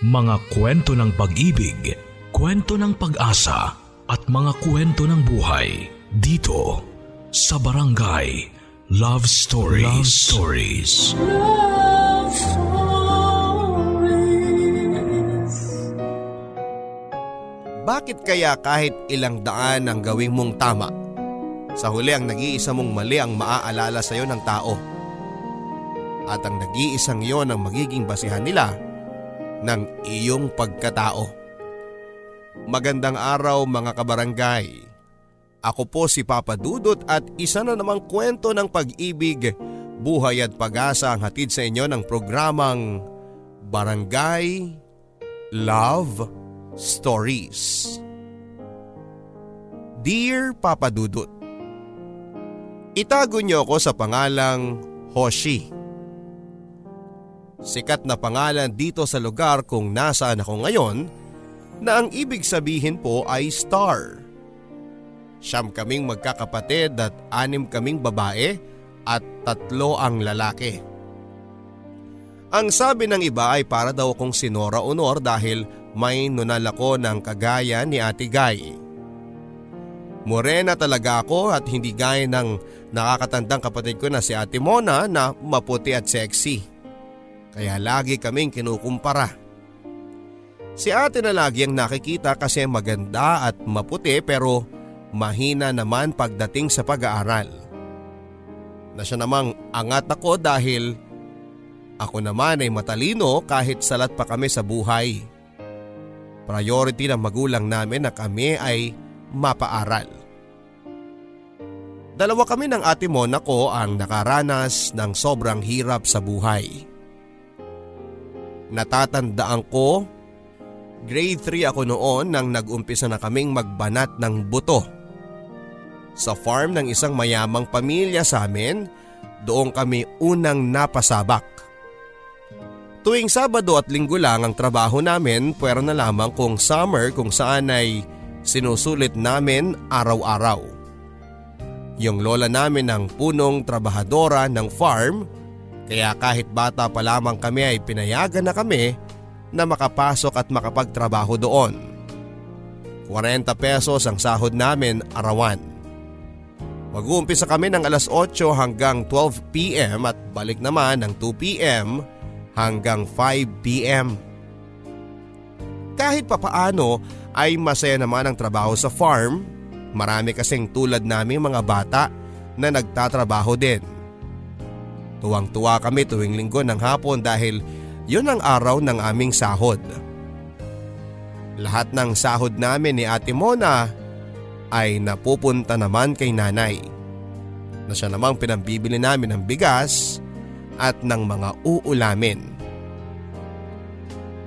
Mga kwento ng pag-ibig, kwento ng pag-asa at mga kwento ng buhay dito sa Barangay Love Stories. Love Stories. Love Stories. Bakit kaya kahit ilang daan ang gawing mong tama, sa huli ang nag-iisa mong mali ang maaalala sa iyo ng tao? At ang nag-iisang yon ang magiging basihan nila ng iyong pagkatao. Magandang araw mga kabarangay. Ako po si Papa Dudut at isa na namang kwento ng pag-ibig, buhay at pag-asa ang hatid sa inyo ng programang Barangay Love Stories. Dear Papa Dudut, Itago niyo ako sa pangalang Hoshi. Sikat na pangalan dito sa lugar kung nasaan ako ngayon na ang ibig sabihin po ay star. Siyam kaming magkakapatid at anim kaming babae at tatlo ang lalaki. Ang sabi ng iba ay para daw akong sinora honor dahil may nunal ako ng kagaya ni Ate Guy. Morena talaga ako at hindi gaya ng nakakatandang kapatid ko na si Ate Mona na maputi at sexy. Kaya lagi kaming kinukumpara. Si ate na lagi ang nakikita kasi maganda at maputi pero mahina naman pagdating sa pag-aaral. Na siya namang angat ako dahil ako naman ay matalino kahit salat pa kami sa buhay. Priority ng magulang namin na kami ay mapaaral. Dalawa kami ng ate Mona ko ang nakaranas ng sobrang hirap sa buhay. Natatandaan ko, grade 3 ako noon nang nag-umpisa na kaming magbanat ng buto. Sa farm ng isang mayamang pamilya sa amin, doon kami unang napasabak. Tuwing Sabado at Linggo lang ang trabaho namin pwera na lamang kung summer kung saan ay sinusulit namin araw-araw. Yung lola namin ang punong trabahadora ng farm kaya kahit bata pa lamang kami ay pinayagan na kami na makapasok at makapagtrabaho doon. 40 pesos ang sahod namin arawan. Mag-uumpisa kami ng alas 8 hanggang 12pm at balik naman ng 2pm hanggang 5pm. Kahit papaano ay masaya naman ang trabaho sa farm Marami kasing tulad namin mga bata na nagtatrabaho din. Tuwang-tuwa kami tuwing linggo ng hapon dahil yun ang araw ng aming sahod. Lahat ng sahod namin ni Ate Mona ay napupunta naman kay nanay. Na siya namang pinambibili namin ng bigas at ng mga uulamin.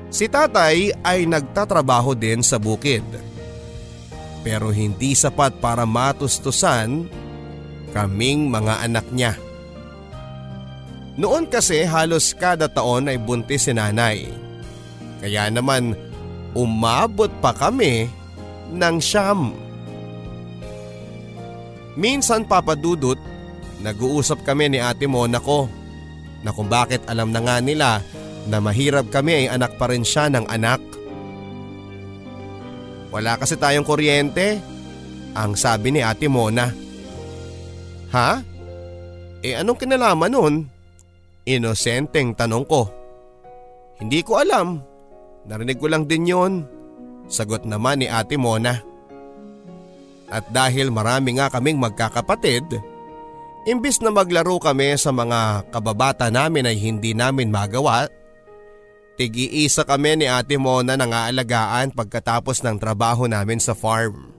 Si tatay ay nagtatrabaho din sa bukid pero hindi sapat para matustusan kaming mga anak niya. Noon kasi halos kada taon ay buntis si nanay. Kaya naman umabot pa kami ng siyam. Minsan papadudot, nag-uusap kami ni ate Mona ko na kung bakit alam na nga nila na mahirap kami ay anak pa rin siya ng anak. Wala kasi tayong kuryente. Ang sabi ni ate Mona. Ha? Eh anong kinalaman nun? Inosenteng tanong ko. Hindi ko alam. Narinig ko lang din yon. Sagot naman ni ate Mona. At dahil marami nga kaming magkakapatid, imbis na maglaro kami sa mga kababata namin ay hindi namin magawa Tig-iisa kami ni ate Mona nang aalagaan pagkatapos ng trabaho namin sa farm.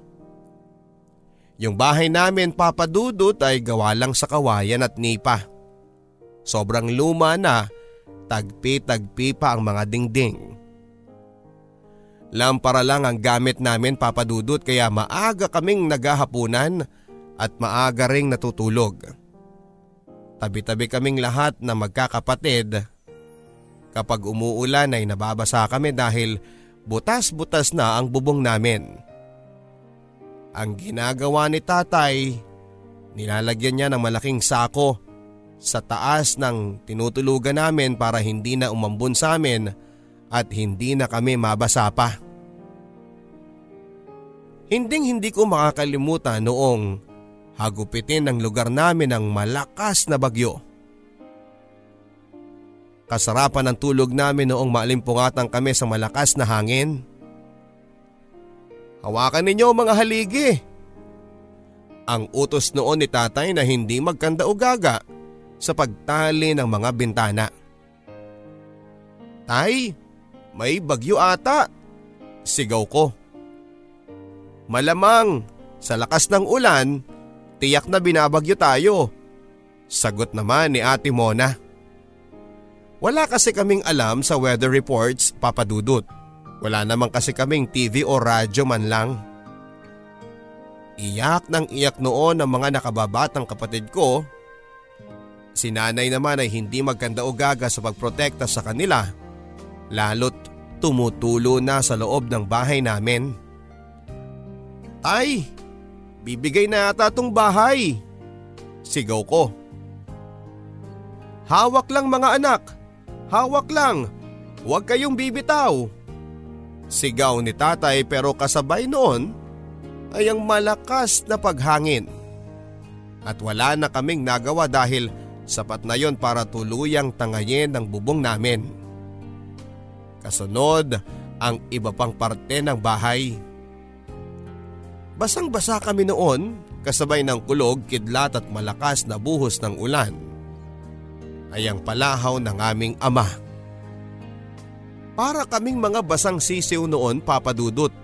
Yung bahay namin papadudot ay gawa lang sa kawayan at nipa. Sobrang luma na, tagpi-tagpi pa ang mga dingding. Lampara lang ang gamit namin papadudot kaya maaga kaming naghahapunan at maaga ring natutulog. Tabi-tabi kaming lahat na magkakapatid Kapag umuulan ay nababasa kami dahil butas-butas na ang bubong namin. Ang ginagawa ni tatay, nilalagyan niya ng malaking sako sa taas ng tinutulugan namin para hindi na umambon sa amin at hindi na kami mabasa pa. Hinding hindi ko makakalimutan noong hagupitin ng lugar namin ng malakas na bagyo. Kasarapan ng tulog namin noong maalimpungatan kami sa malakas na hangin. Hawakan ninyo mga haligi. Ang utos noon ni tatay na hindi magkanda o gaga sa pagtali ng mga bintana. Tay, may bagyo ata. Sigaw ko. Malamang, sa lakas ng ulan, tiyak na binabagyo tayo. Sagot naman ni Ate Mona. Wala kasi kaming alam sa weather reports, papadudot. Wala naman kasi kaming TV o radyo man lang. Iyak ng iyak noon ang mga nakababatang kapatid ko. Si nanay naman ay hindi magkanda o gaga sa pagprotekta sa kanila. Lalo't tumutulo na sa loob ng bahay namin. Tay, bibigay na yata tong bahay. Sigaw ko. Hawak lang mga anak. Hawak lang. Huwag kayong bibitaw. Sigaw ni tatay pero kasabay noon ay ang malakas na paghangin. At wala na kaming nagawa dahil sapat na yon para tuluyang tangayin ang bubong namin. Kasunod ang iba pang parte ng bahay. Basang basa kami noon kasabay ng kulog, kidlat at malakas na buhos ng ulan ay ang palahaw ng aming ama. Para kaming mga basang sisiw noon papadudot.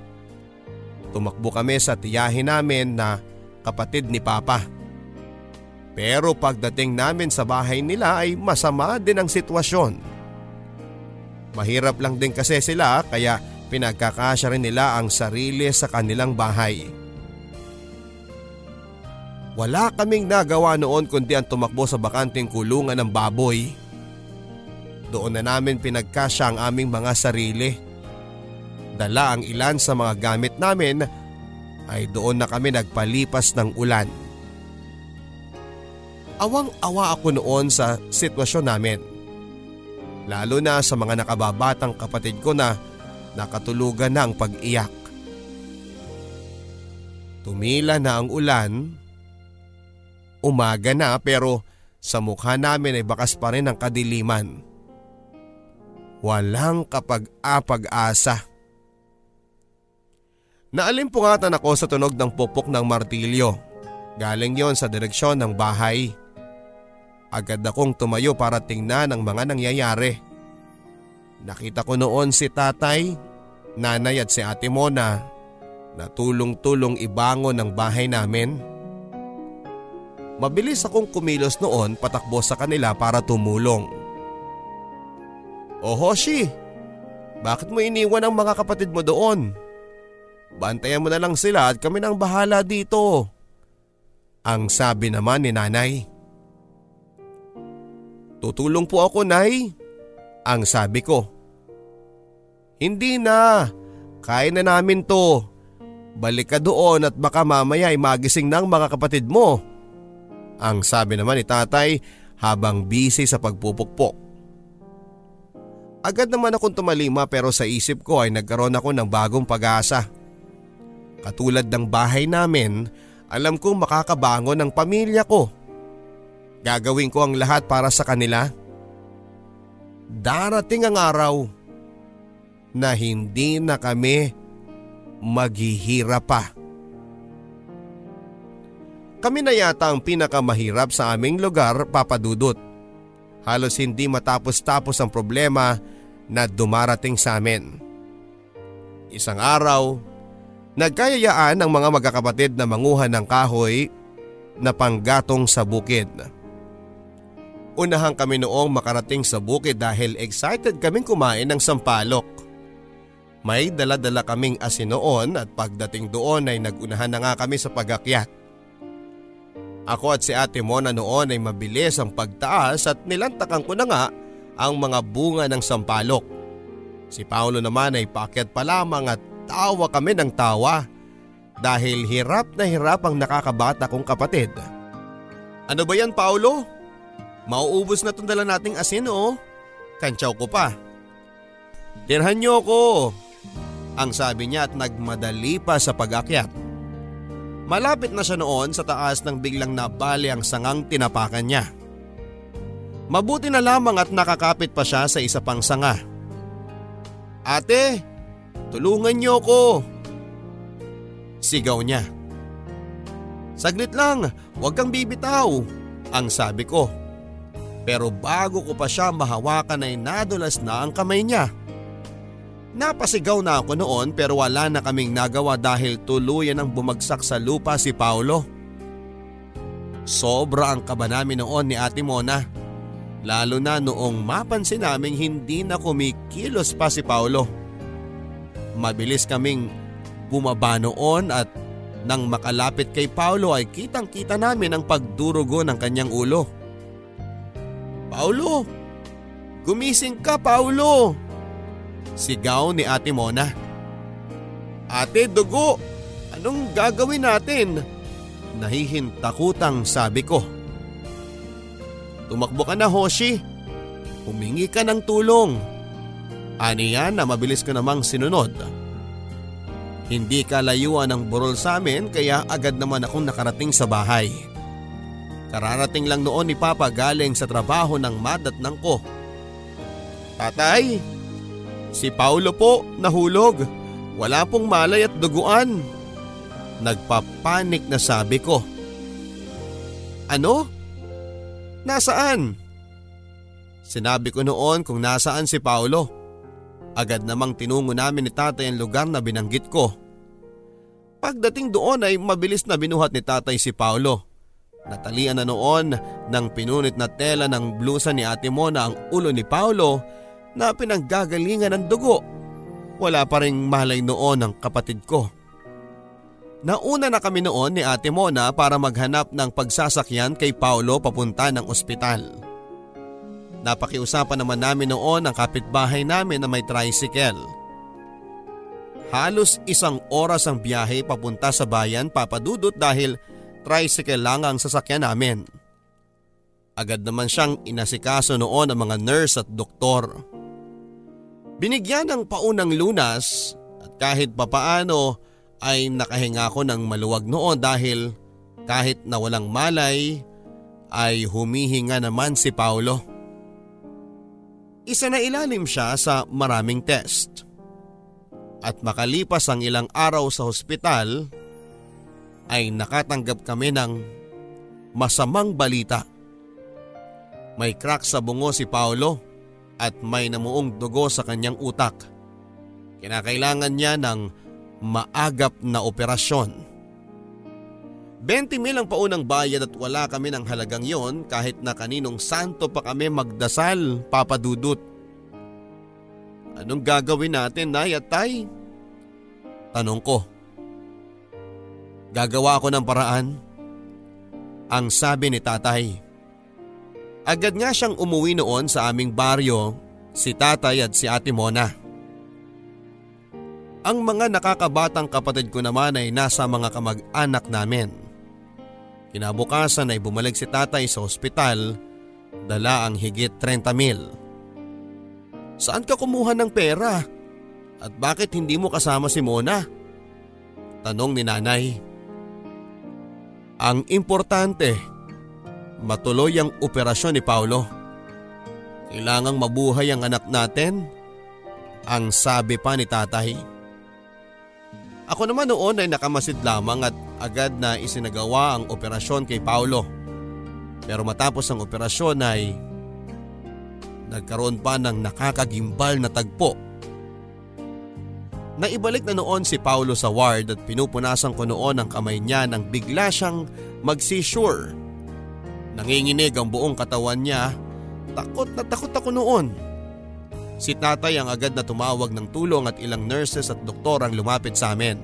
Tumakbo kami sa tiyahin namin na kapatid ni Papa. Pero pagdating namin sa bahay nila ay masama din ang sitwasyon. Mahirap lang din kasi sila kaya pinagkakasya rin nila ang sarili sa kanilang bahay. Wala kaming nagawa noon kundi ang tumakbo sa bakanting kulungan ng baboy. Doon na namin pinagkasya ang aming mga sarili. Dala ang ilan sa mga gamit namin ay doon na kami nagpalipas ng ulan. Awang-awa ako noon sa sitwasyon namin. Lalo na sa mga nakababatang kapatid ko na nakatulugan na ang pag-iyak. Tumila na ang ulan Umaga na pero sa mukha namin ay bakas pa rin ang kadiliman. Walang kapag-apag-asa. Naalimpungatan ako sa tunog ng pupok ng martilyo. Galing yon sa direksyon ng bahay. Agad akong tumayo para tingnan ang mga nangyayari. Nakita ko noon si tatay, nanay at si ate Mona na tulong-tulong ibangon ng bahay namin. Mabilis akong kumilos noon patakbo sa kanila para tumulong. O Hoshi, bakit mo iniwan ang mga kapatid mo doon? Bantayan mo na lang sila at kami nang bahala dito. Ang sabi naman ni nanay. Tutulong po ako nay. Ang sabi ko. Hindi na, kaya na namin to. Balik ka doon at baka mamaya ay magising ng mga kapatid mo. Ang sabi naman ni tatay habang busy sa pagpupukpok. Agad naman akong tumalima pero sa isip ko ay nagkaroon ako ng bagong pag-asa. Katulad ng bahay namin, alam kong makakabangon ng pamilya ko. Gagawin ko ang lahat para sa kanila. Darating ang araw na hindi na kami maghihirap pa. Kami na yata ang pinakamahirap sa aming lugar papadudot. Halos hindi matapos-tapos ang problema na dumarating sa amin. Isang araw, nagkayayaan ang mga magkakapatid na manguhan ng kahoy na panggatong sa bukid. Unahan kami noong makarating sa bukid dahil excited kaming kumain ng sampalok. May dala-dala kaming asin noon at pagdating doon ay nagunahan na nga kami sa pagakyat. Ako at si ate Mona noon ay mabilis ang pagtaas at nilantakan ko na nga ang mga bunga ng sampalok. Si Paolo naman ay paket pa lamang at tawa kami ng tawa dahil hirap na hirap ang nakakabata kong kapatid. Ano ba yan Paolo? Mauubos na itong dala nating asin oh. Kantsaw ko pa. Tirhan niyo ko, ang sabi niya at nagmadali pa sa pag-akyat. Malapit na siya noon sa taas nang biglang nabali ang sangang tinapakan niya. Mabuti na lamang at nakakapit pa siya sa isa pang sanga. Ate, tulungan niyo ko. Sigaw niya. Saglit lang, huwag kang bibitaw, ang sabi ko. Pero bago ko pa siya mahawakan ay nadulas na ang kamay niya. Napasigaw na ako noon pero wala na kaming nagawa dahil tuluyan ang bumagsak sa lupa si Paulo. Sobra ang kaba namin noon ni Ate Mona. Lalo na noong mapansin naming hindi na kumikilos pa si Paulo. Mabilis kaming bumaba noon at nang makalapit kay Paulo ay kitang kita namin ang pagdurugo ng kanyang ulo. Paulo! Gumising ka Paulo! Sigaw ni Ate Mona. Ate dugo! Anong gagawin natin? Nahihintakutang sabi ko. Tumakbo ka na Hoshi. Humingi ka ng tulong. Ani yan na mabilis ko namang sinunod. Hindi kalayuan ang burol sa amin kaya agad naman akong nakarating sa bahay. Kararating lang noon ni Papa galing sa trabaho ng madatnang ko. Tatay, si Paulo po nahulog. Wala pong malay at duguan. Nagpapanik na sabi ko. Ano? Nasaan? Sinabi ko noon kung nasaan si Paulo. Agad namang tinungo namin ni tatay ang lugar na binanggit ko. Pagdating doon ay mabilis na binuhat ni tatay si Paulo. Natalian na noon ng pinunit na tela ng blusa ni ate Mona ang ulo ni Paulo na pinaggagalingan ng dugo. Wala pa rin malay noon ang kapatid ko. Nauna na kami noon ni Ate Mona para maghanap ng pagsasakyan kay Paulo papunta ng ospital. Napakiusapan naman namin noon ang kapitbahay namin na may tricycle. Halos isang oras ang biyahe papunta sa bayan papadudot dahil tricycle lang ang sasakyan namin. Agad naman siyang inasikaso noon ng mga nurse at doktor. Binigyan ng paunang lunas at kahit papaano ay nakahinga ako ng maluwag noon dahil kahit na walang malay ay humihinga naman si Paulo. Isa na ilalim siya sa maraming test. At makalipas ang ilang araw sa hospital ay nakatanggap kami ng masamang balita. May crack sa bungo si Paulo at may namuong dugo sa kanyang utak. Kinakailangan niya ng maagap na operasyon. 20 mil ang paunang bayad at wala kami ng halagang yon kahit na kaninong santo pa kami magdasal, papadudot. Anong gagawin natin, Nay at Tay? Tanong ko. Gagawa ako ng paraan. Ang sabi ni tatay. Agad nga siyang umuwi noon sa aming baryo, si tatay at si ate Mona. Ang mga nakakabatang kapatid ko naman ay nasa mga kamag-anak namin. Kinabukasan ay bumalik si tatay sa ospital, dala ang higit 30 mil. Saan ka kumuha ng pera? At bakit hindi mo kasama si Mona? Tanong ni nanay. Ang importante, matuloy ang operasyon ni Paulo. Kailangang mabuhay ang anak natin, ang sabi pa ni tatay. Ako naman noon ay nakamasid lamang at agad na isinagawa ang operasyon kay Paulo. Pero matapos ang operasyon ay nagkaroon pa ng nakakagimbal na tagpo. Naibalik na noon si Paulo sa ward at pinupunasan ko noon ang kamay niya nang bigla siyang magsisure. Nanginginig ang buong katawan niya. Takot na takot ako noon. Si tatay ang agad na tumawag ng tulong at ilang nurses at doktor ang lumapit sa amin.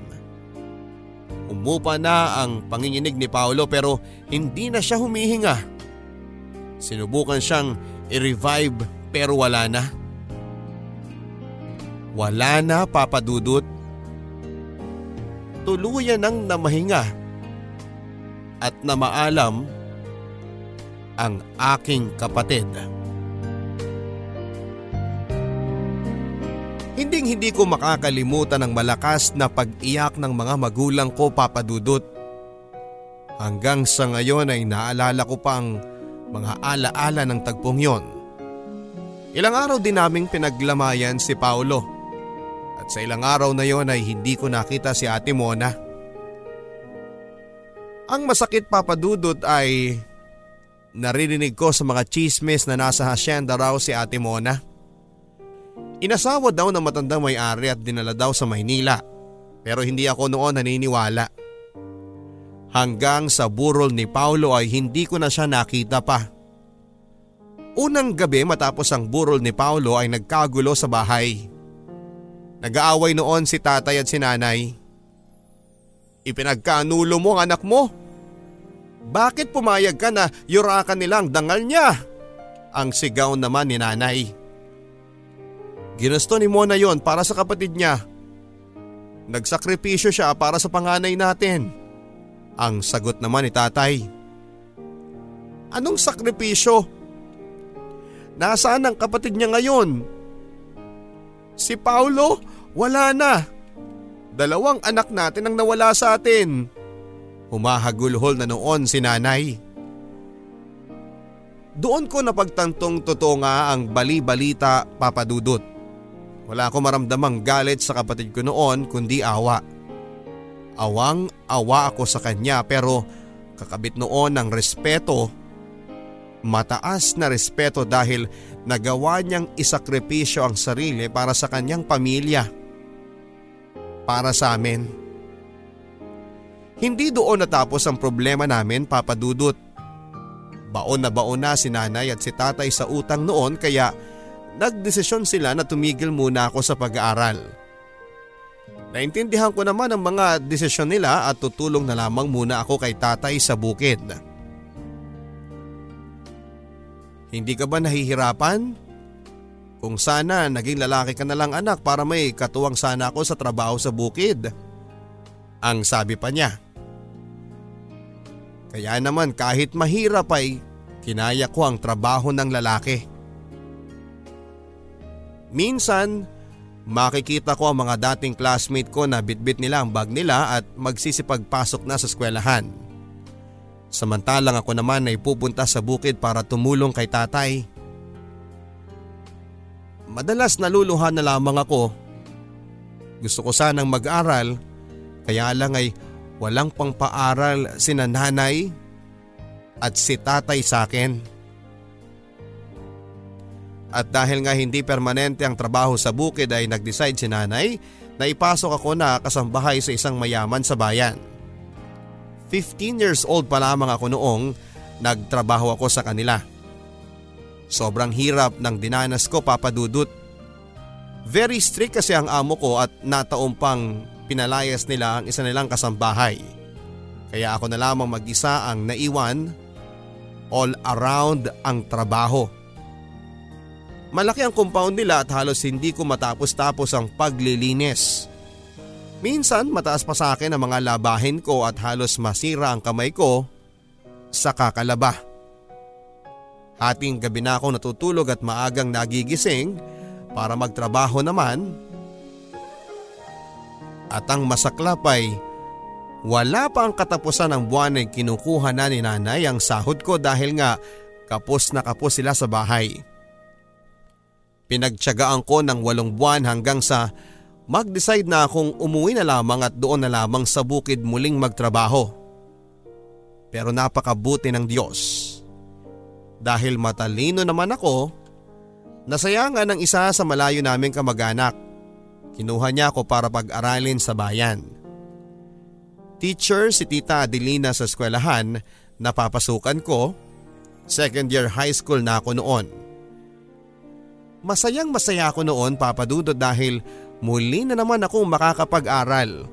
Umupa na ang panginginig ni Paolo pero hindi na siya humihinga. Sinubukan siyang i-revive pero wala na. Wala na papadudot. Tuluyan ang namahinga at namaalam ang aking kapatid. Hinding hindi ko makakalimutan ang malakas na pag-iyak ng mga magulang ko papadudot. Hanggang sa ngayon ay naalala ko pa ang mga alaala ng tagpong yon. Ilang araw din naming pinaglamayan si Paulo. At sa ilang araw na yon ay hindi ko nakita si Ate Mona. Ang masakit papadudot ay naririnig ko sa mga chismis na nasa hasyenda raw si Ate Mona. Inasawa daw ng matandang may-ari at dinala daw sa Maynila pero hindi ako noon naniniwala. Hanggang sa burol ni Paulo ay hindi ko na siya nakita pa. Unang gabi matapos ang burol ni Paulo ay nagkagulo sa bahay. Nag-aaway noon si tatay at si nanay. Ipinagkanulo mo ang anak mo. Bakit pumayag ka na yurakan nilang dangal niya? Ang sigaw naman ni nanay. Ginusto ni Mona yon para sa kapatid niya. Nagsakripisyo siya para sa panganay natin. Ang sagot naman ni tatay. Anong sakripisyo? Nasaan ang kapatid niya ngayon? Si Paulo, wala na. Dalawang anak natin ang nawala sa atin. Humahagulhol na noon si nanay. Doon ko napagtantong totoo nga ang bali-balita papadudot. Wala ko maramdamang galit sa kapatid ko noon kundi awa. Awang awa ako sa kanya pero kakabit noon ng respeto. Mataas na respeto dahil nagawa niyang isakripisyo ang sarili para sa kanyang pamilya. Para sa amin. Hindi doon natapos ang problema namin papadudot. Baon na baon na si nanay at si tatay sa utang noon kaya nagdesisyon sila na tumigil muna ako sa pag-aaral. Naintindihan ko naman ang mga desisyon nila at tutulong na lamang muna ako kay tatay sa bukid. Hindi ka ba nahihirapan? Kung sana naging lalaki ka na lang anak para may katuwang sana ako sa trabaho sa bukid. Ang sabi pa niya. Kaya naman kahit mahirap ay kinaya ko ang trabaho ng lalaki. Minsan, makikita ko ang mga dating classmate ko na bitbit nila ang bag nila at magsisipagpasok na sa eskwelahan. Samantalang ako naman ay pupunta sa bukid para tumulong kay tatay. Madalas naluluhan na lamang ako. Gusto ko sanang mag-aral kaya lang ay walang pangpaaral si nanay at si tatay sa akin. At dahil nga hindi permanente ang trabaho sa bukid ay nag-decide si nanay na ipasok ako na kasambahay sa isang mayaman sa bayan. 15 years old pa lamang ako noong nagtrabaho ako sa kanila. Sobrang hirap ng dinanas ko papadudot. Very strict kasi ang amo ko at nataong pang pinalayas nila ang isa nilang kasambahay. Kaya ako na lamang mag-isa ang naiwan all around ang trabaho. Malaki ang compound nila at halos hindi ko matapos-tapos ang paglilinis. Minsan mataas pa sa akin ang mga labahin ko at halos masira ang kamay ko sa kakalaba. Hating gabi na ako natutulog at maagang nagigising para magtrabaho naman. At ang masaklap ay wala pa ang katapusan ng buwan ay kinukuha na ni nanay ang sahod ko dahil nga kapos na kapos sila sa bahay. Pinagtyagaan ko ng walong buwan hanggang sa mag-decide na akong umuwi na lamang at doon na lamang sa bukid muling magtrabaho. Pero napakabuti ng Diyos. Dahil matalino naman ako, nasayangan ng isa sa malayo naming kamag-anak. Kinuha niya ako para pag-aralin sa bayan. Teacher si Tita Adelina sa eskwelahan na papasukan ko. Second year high school na ako noon. Masayang masaya ako noon papadudod dahil muli na naman akong makakapag-aral.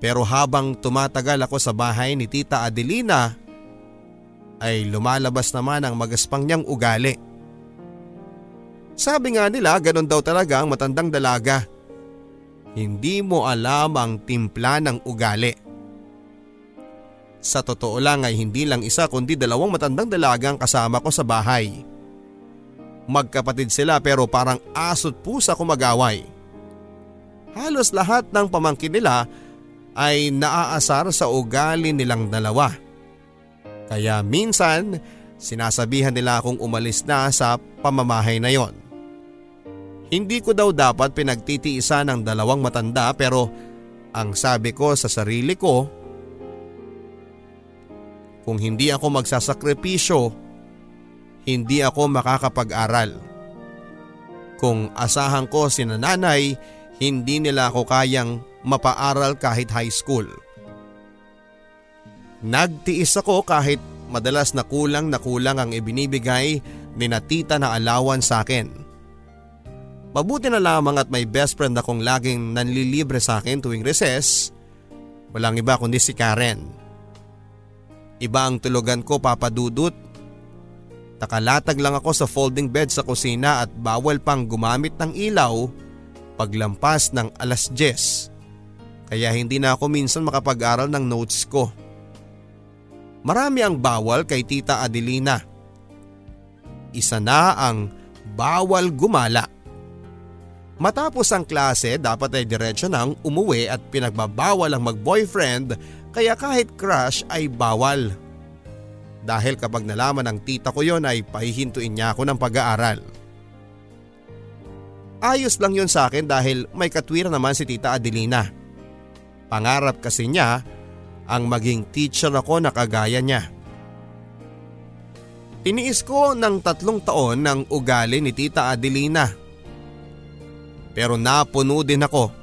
Pero habang tumatagal ako sa bahay ni Tita Adelina ay lumalabas naman ang magaspang niyang ugali. Sabi nga nila ganon daw talaga ang matandang dalaga. Hindi mo alam ang timpla ng ugali. Sa totoo lang ay hindi lang isa kundi dalawang matandang dalaga ang kasama ko sa bahay. Magkapatid sila pero parang asot pusa kumagaway. Halos lahat ng pamangkin nila ay naaasar sa ugali nilang dalawa. Kaya minsan sinasabihan nila akong umalis na sa pamamahay na yon. Hindi ko daw dapat pinagtitiisa ng dalawang matanda pero ang sabi ko sa sarili ko, kung hindi ako magsasakripisyo, hindi ako makakapag-aral. Kung asahan ko si nanay, hindi nila ako kayang mapaaral kahit high school. Nagtiis ako kahit madalas na kulang na kulang ang ibinibigay ni natita na alawan sa akin. Mabuti na lamang at may best friend akong laging nanlilibre sa akin tuwing recess. Walang iba kundi si Karen. Iba ang tulugan ko papadudot. Nakalatag lang ako sa folding bed sa kusina at bawal pang gumamit ng ilaw paglampas ng alas 10. Kaya hindi na ako minsan makapag-aral ng notes ko. Marami ang bawal kay Tita Adelina. Isa na ang bawal gumala. Matapos ang klase dapat ay diretsyo nang umuwi at pinagbabawal ang mag-boyfriend kaya kahit crush ay bawal. Dahil kapag nalaman ng tita ko yon ay pahihintuin niya ako ng pag-aaral. Ayos lang yon sa akin dahil may katwiran naman si tita Adelina. Pangarap kasi niya ang maging teacher ako na kagaya niya. Tiniis ko ng tatlong taon ng ugali ni tita Adelina pero napuno din ako.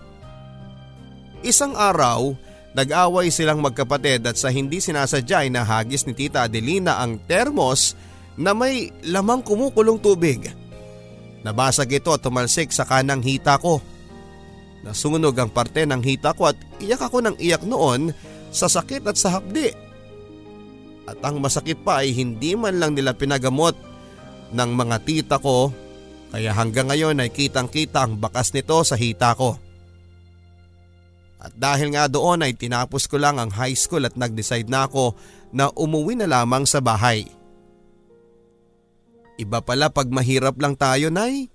Isang araw, nag-away silang magkapatid at sa hindi sinasadya ay nahagis ni Tita Adelina ang termos na may lamang kumukulong tubig. Nabasag ito at tumalsik sa kanang hita ko. Nasunog ang parte ng hita ko at iyak ako ng iyak noon sa sakit at sa hapdi. At ang masakit pa ay hindi man lang nila pinagamot ng mga tita ko kaya hanggang ngayon ay kitang kita ang bakas nito sa hita ko. At dahil nga doon ay tinapos ko lang ang high school at nag-decide na ako na umuwi na lamang sa bahay. Iba pala pag mahirap lang tayo, Nay.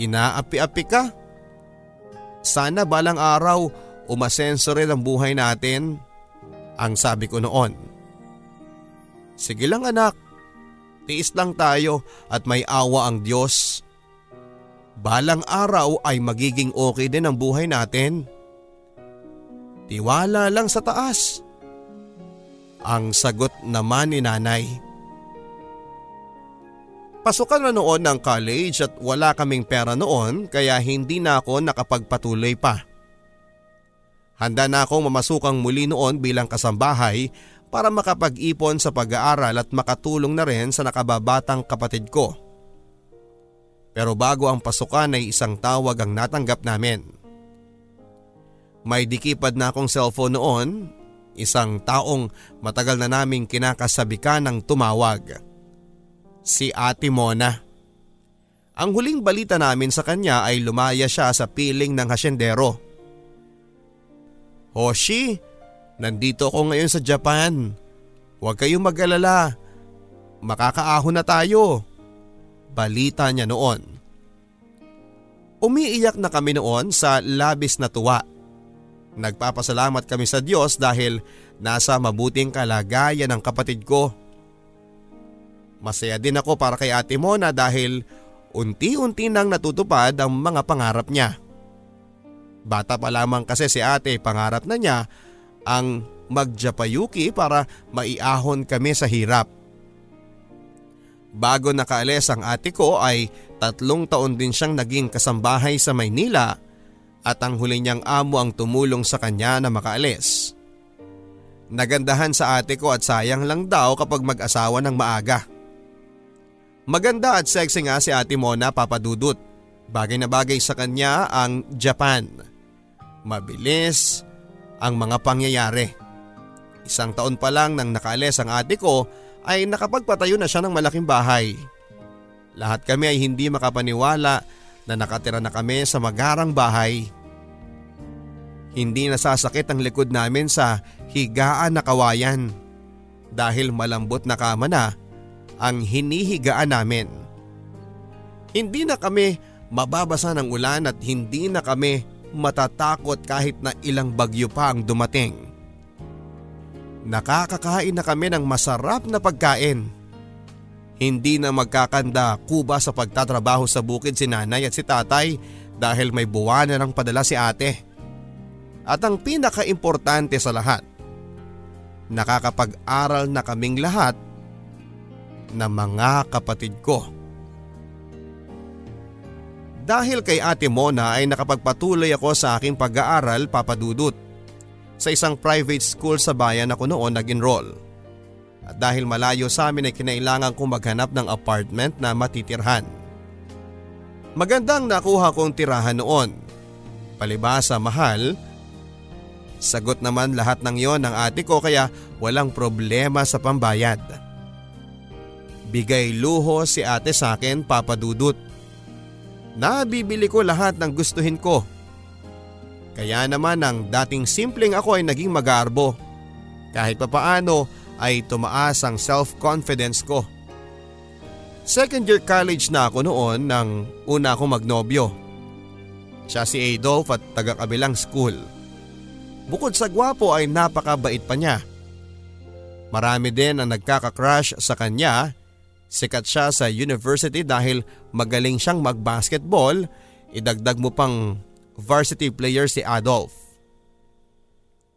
Inaapi-api ka. Sana balang araw umasenso rin ang buhay natin, ang sabi ko noon. Sige lang anak, Tiis lang tayo at may awa ang Diyos. Balang araw ay magiging okay din ang buhay natin. Tiwala lang sa taas. Ang sagot naman ni nanay. Pasukan na noon ng college at wala kaming pera noon kaya hindi na ako nakapagpatuloy pa. Handa na akong mamasukang muli noon bilang kasambahay para makapag-ipon sa pag-aaral at makatulong na rin sa nakababatang kapatid ko. Pero bago ang pasukan ay isang tawag ang natanggap namin. May dikipad na akong cellphone noon, isang taong matagal na naming kinakasabikan ng tumawag. Si Ate Mona. Ang huling balita namin sa kanya ay lumaya siya sa piling ng hasyendero. Hoshi, Nandito ako ngayon sa Japan. Huwag kayong mag-alala. Makakaahon na tayo. Balita niya noon. Umiiyak na kami noon sa labis na tuwa. Nagpapasalamat kami sa Diyos dahil nasa mabuting kalagayan ng kapatid ko. Masaya din ako para kay ate Mona dahil unti-unti nang natutupad ang mga pangarap niya. Bata pa lamang kasi si ate pangarap na niya ang magjapayuki para maiahon kami sa hirap. Bago nakaalis ang ate ko ay tatlong taon din siyang naging kasambahay sa Maynila at ang huli niyang amo ang tumulong sa kanya na makaalis. Nagandahan sa ate ko at sayang lang daw kapag mag-asawa ng maaga. Maganda at sexy nga si ate Mona papadudot. Bagay na bagay sa kanya ang Japan. Mabilis, ang mga pangyayari. Isang taon pa lang nang nakaalis ang ate ko ay nakapagpatayo na siya ng malaking bahay. Lahat kami ay hindi makapaniwala na nakatira na kami sa magarang bahay. Hindi nasasakit ang likod namin sa higaan na kawayan dahil malambot na kama na ang hinihigaan namin. Hindi na kami mababasa ng ulan at hindi na kami matatakot kahit na ilang bagyo pa ang dumating. Nakakakain na kami ng masarap na pagkain. Hindi na magkakanda kuba sa pagtatrabaho sa bukid si nanay at si tatay dahil may buwanan ng padala si ate. At ang pinaka-importante sa lahat, nakakapag-aral na kaming lahat na mga kapatid ko. Dahil kay Ate Mona ay nakapagpatuloy ako sa aking pag-aaral papadudot. Sa isang private school sa bayan ako noon nag-enroll. At dahil malayo sa amin ay kinailangan kong maghanap ng apartment na matitirhan. Magandang nakuha kong tirahan noon. Palibasa mahal, sagot naman lahat ng yon ng ate ko kaya walang problema sa pambayad. Bigay luho si ate sa akin papadudot. Nabibili ko lahat ng gustuhin ko. Kaya naman ang dating simpleng ako ay naging magarbo. Kahit papaano ay tumaas ang self-confidence ko. Second year college na ako noon nang una akong magnobyo. Siya si Adolf at taga-kabilang school. Bukod sa gwapo ay napakabait pa niya. Marami din ang nagkaka-crush sa kanya Sikat siya sa university dahil magaling siyang mag-basketball, idagdag mo pang varsity player si Adolf.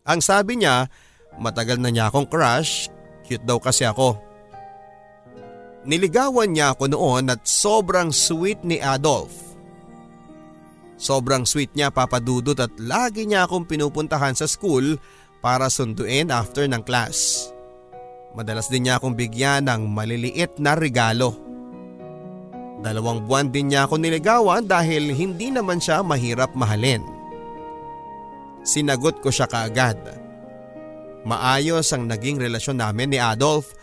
Ang sabi niya, matagal na niya akong crush, cute daw kasi ako. Niligawan niya ako noon at sobrang sweet ni Adolf. Sobrang sweet niya papadudot at lagi niya akong pinupuntahan sa school para sunduin after ng class. Madalas din niya akong bigyan ng maliliit na regalo. Dalawang buwan din niya ako niligawan dahil hindi naman siya mahirap mahalin. Sinagot ko siya kaagad. Maayos ang naging relasyon namin ni Adolf.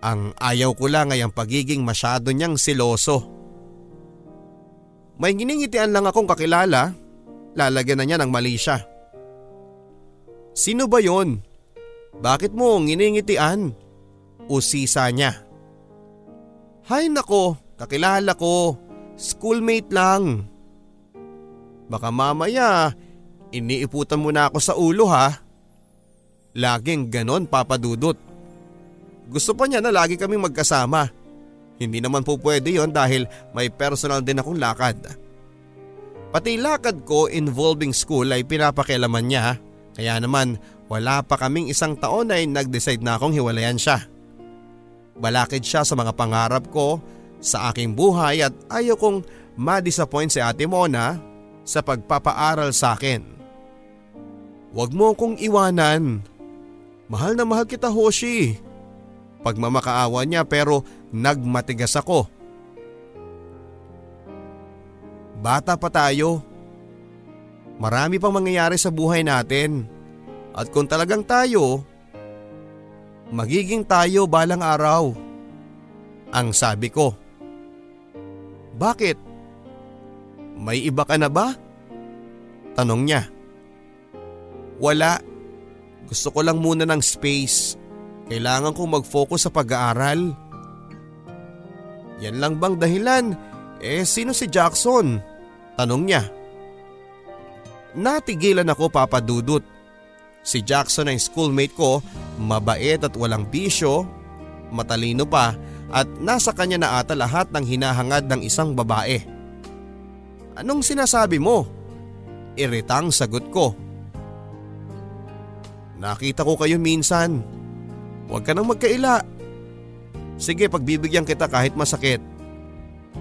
Ang ayaw ko lang ay ang pagiging masyado niyang siloso. May giningitian lang akong kakilala, lalagyan na niya ng mali siya. Sino ba yon? Bakit mo nginingitian? Usisa niya. Hay nako, kakilala ko. Schoolmate lang. Baka mamaya, iniiputan mo na ako sa ulo ha. Laging ganon papadudot. Gusto pa niya na lagi kaming magkasama. Hindi naman po pwede yon dahil may personal din akong lakad. Pati lakad ko involving school ay pinapakialaman niya kaya naman wala pa kaming isang taon ay nag-decide na akong hiwalayan siya. Balakid siya sa mga pangarap ko sa aking buhay at ayaw kong ma-disappoint si ate Mona sa pagpapaaral sa akin. Huwag mo kong iwanan. Mahal na mahal kita Hoshi. Pagmamakaawa niya pero nagmatigas ako. Bata pa tayo. Marami pang mangyayari sa buhay natin. At kung talagang tayo, magiging tayo balang araw. Ang sabi ko. Bakit? May iba ka na ba? Tanong niya. Wala. Gusto ko lang muna ng space. Kailangan kong mag-focus sa pag-aaral. Yan lang bang dahilan? Eh sino si Jackson? Tanong niya. Natigilan ako papadudot. Si Jackson ay schoolmate ko, mabait at walang bisyo, matalino pa at nasa kanya na ata lahat ng hinahangad ng isang babae. Anong sinasabi mo? Iritang sagot ko. Nakita ko kayo minsan. Huwag ka nang magkaila. Sige pagbibigyan kita kahit masakit.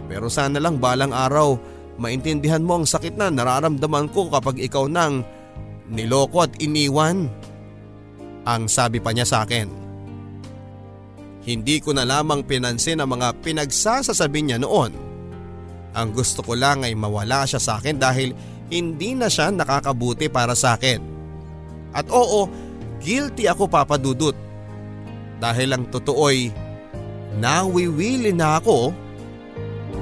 Pero sana lang balang araw maintindihan mo ang sakit na nararamdaman ko kapag ikaw nang niloko at iniwan. Ang sabi pa niya sa akin. Hindi ko na lamang pinansin ang mga pinagsasasabi niya noon. Ang gusto ko lang ay mawala siya sa akin dahil hindi na siya nakakabuti para sa akin. At oo, guilty ako papadudot. Dahil ang totoo'y nawiwili na ako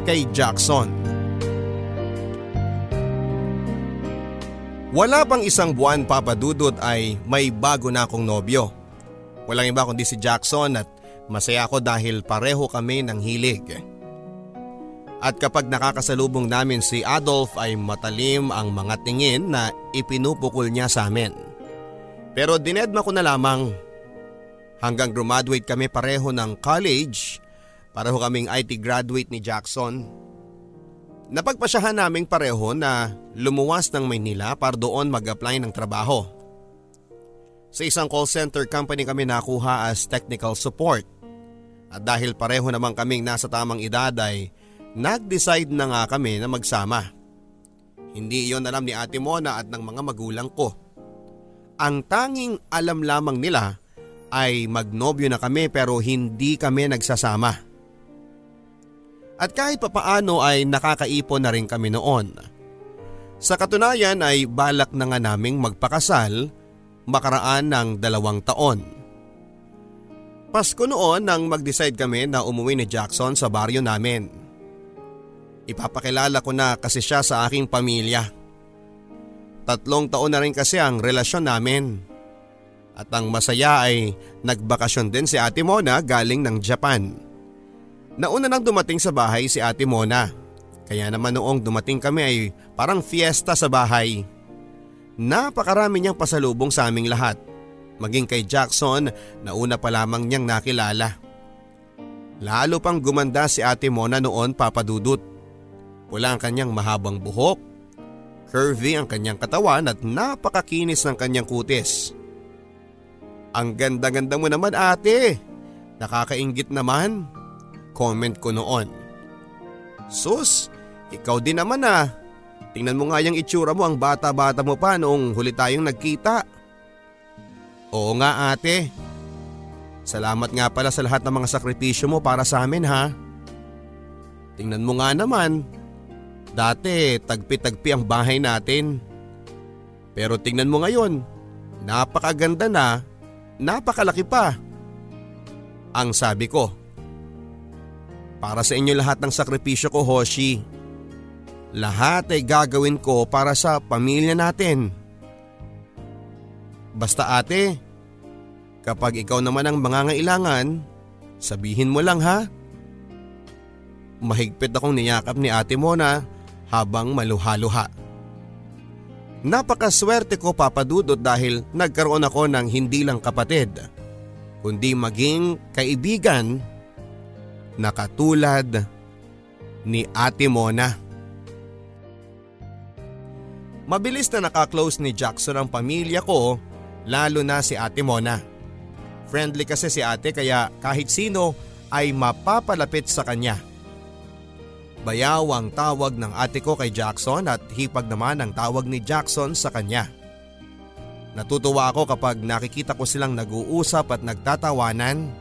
kay Jackson. Wala pang isang buwan papadudot ay may bago na akong nobyo. Walang iba kundi si Jackson at masaya ako dahil pareho kami ng hilig. At kapag nakakasalubong namin si Adolf ay matalim ang mga tingin na ipinupukol niya sa amin. Pero dinedma ko na lamang hanggang graduate kami pareho ng college, pareho kaming IT graduate ni Jackson. Napagpasyahan naming pareho na lumuwas ng Maynila para doon mag-apply ng trabaho. Sa isang call center company kami nakuha as technical support. At dahil pareho naman kaming nasa tamang edad ay Nag-decide na nga kami na magsama. Hindi iyon alam ni Ate Mona at ng mga magulang ko. Ang tanging alam lamang nila ay magnobyo na kami pero hindi kami nagsasama. At kahit papaano ay nakakaipon na rin kami noon. Sa katunayan ay balak na nga naming magpakasal makaraan ng dalawang taon. Pasko noon nang mag-decide kami na umuwi ni Jackson sa baryo namin. Ipapakilala ko na kasi siya sa aking pamilya. Tatlong taon na rin kasi ang relasyon namin. At ang masaya ay nagbakasyon din si Ate Mona galing ng Japan. Nauna nang dumating sa bahay si Ate Mona. Kaya naman noong dumating kami ay parang fiesta sa bahay. Napakarami niyang pasalubong sa aming lahat. Maging kay Jackson na una pa lamang niyang nakilala. Lalo pang gumanda si Ate Mona noon papadudot. Wala ang kanyang mahabang buhok, curvy ang kanyang katawan at napakakinis ng kanyang kutis. Ang ganda-ganda mo naman ate, nakakaingit naman, comment ko noon. Sus, ikaw din naman ah. Tingnan mo nga yung itsura mo ang bata-bata mo pa noong huli tayong nagkita. Oo nga ate. Salamat nga pala sa lahat ng mga sakripisyo mo para sa amin ha. Tingnan mo nga naman, Dati tagpi-tagpi ang bahay natin. Pero tingnan mo ngayon, napakaganda na, napakalaki pa. Ang sabi ko. Para sa inyo lahat ng sakripisyo ko Hoshi. Lahat ay gagawin ko para sa pamilya natin. Basta ate, kapag ikaw naman ang mangangailangan, sabihin mo lang ha. Mahigpit akong niyakap ni ate mo na habang maluha-luha. Napakaswerte ko papadudot dahil nagkaroon ako ng hindi lang kapatid, kundi maging kaibigan na katulad ni Ate Mona. Mabilis na nakaklose ni Jackson ang pamilya ko lalo na si Ate Mona. Friendly kasi si ate kaya kahit sino ay mapapalapit sa kanya. Bayaw ang tawag ng ate ko kay Jackson at hipag naman ang tawag ni Jackson sa kanya. Natutuwa ako kapag nakikita ko silang nag-uusap at nagtatawanan.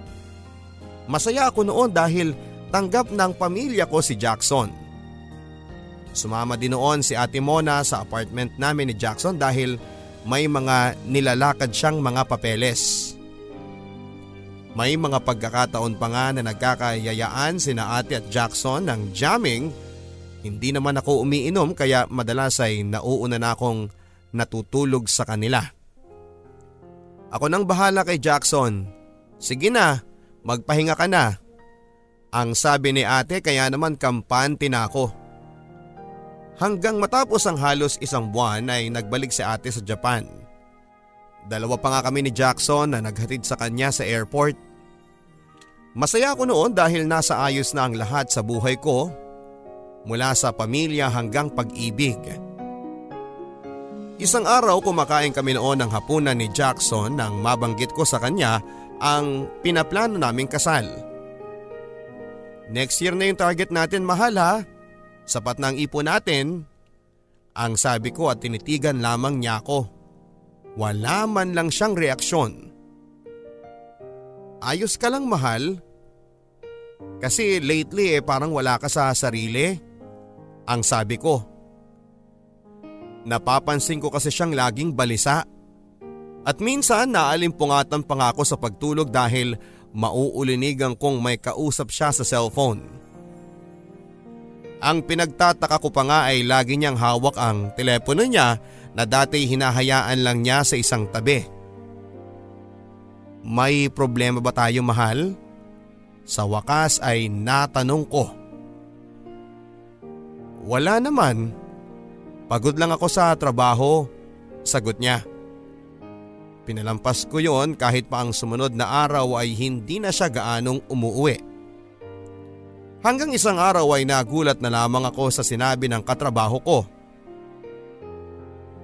Masaya ako noon dahil tanggap ng pamilya ko si Jackson. Sumama din noon si Ate Mona sa apartment namin ni Jackson dahil may mga nilalakad siyang mga papeles. May mga pagkakataon pa nga na nagkakayayaan sina ate at Jackson ng jamming. Hindi naman ako umiinom kaya madalas ay nauuna na akong natutulog sa kanila. Ako nang bahala kay Jackson. Sige na, magpahinga ka na. Ang sabi ni ate kaya naman kampante na ako. Hanggang matapos ang halos isang buwan ay nagbalik si ate sa Japan. Dalawa pa nga kami ni Jackson na naghatid sa kanya sa airport. Masaya ako noon dahil nasa ayos na ang lahat sa buhay ko mula sa pamilya hanggang pag-ibig. Isang araw kumakain kami noon ng hapunan ni Jackson nang mabanggit ko sa kanya ang pinaplano naming kasal. Next year na yung target natin mahal ha. Sapat na ang ipon natin. Ang sabi ko at tinitigan lamang niya ako. Wala man lang siyang reaksyon. Ayos ka lang mahal? Kasi lately eh parang wala ka sa sarili. Ang sabi ko. Napapansin ko kasi siyang laging balisa. At minsan naalimpungatan pa nga ako sa pagtulog dahil mauulinigan kong may kausap siya sa cellphone. Ang pinagtataka ko pa nga ay lagi niyang hawak ang telepono niya na dati hinahayaan lang niya sa isang tabi. May problema ba tayo mahal? Sa wakas ay natanong ko. Wala naman. Pagod lang ako sa trabaho, sagot niya. Pinalampas ko yon kahit pa ang sumunod na araw ay hindi na siya gaanong umuwi. Hanggang isang araw ay nagulat na lamang ako sa sinabi ng katrabaho ko.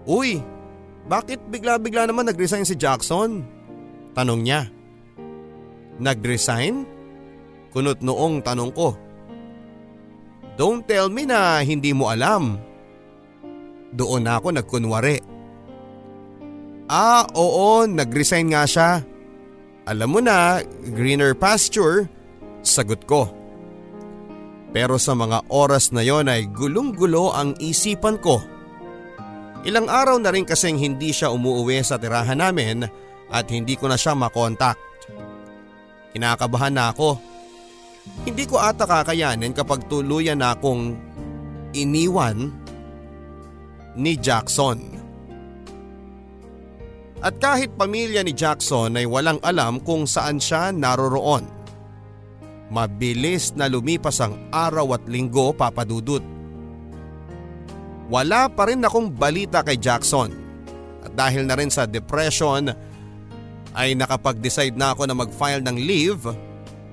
Uy, bakit bigla-bigla naman nag-resign si Jackson? Tanong niya. Nag-resign? Kunot noong tanong ko. Don't tell me na hindi mo alam. Doon ako nagkunwari. Ah, oo, nag-resign nga siya. Alam mo na, greener pasture, sagot ko. Pero sa mga oras na yon ay gulong-gulo ang isipan ko. Ilang araw na rin kasing hindi siya umuwi sa tirahan namin at hindi ko na siya makontak. Kinakabahan na ako. Hindi ko ata kakayanin kapag tuluyan na akong iniwan ni Jackson. At kahit pamilya ni Jackson ay walang alam kung saan siya naroroon. Mabilis na lumipas ang araw at linggo papadudot. Wala pa rin akong balita kay Jackson. At dahil na rin sa depression ay nakapag-decide na ako na mag-file ng leave.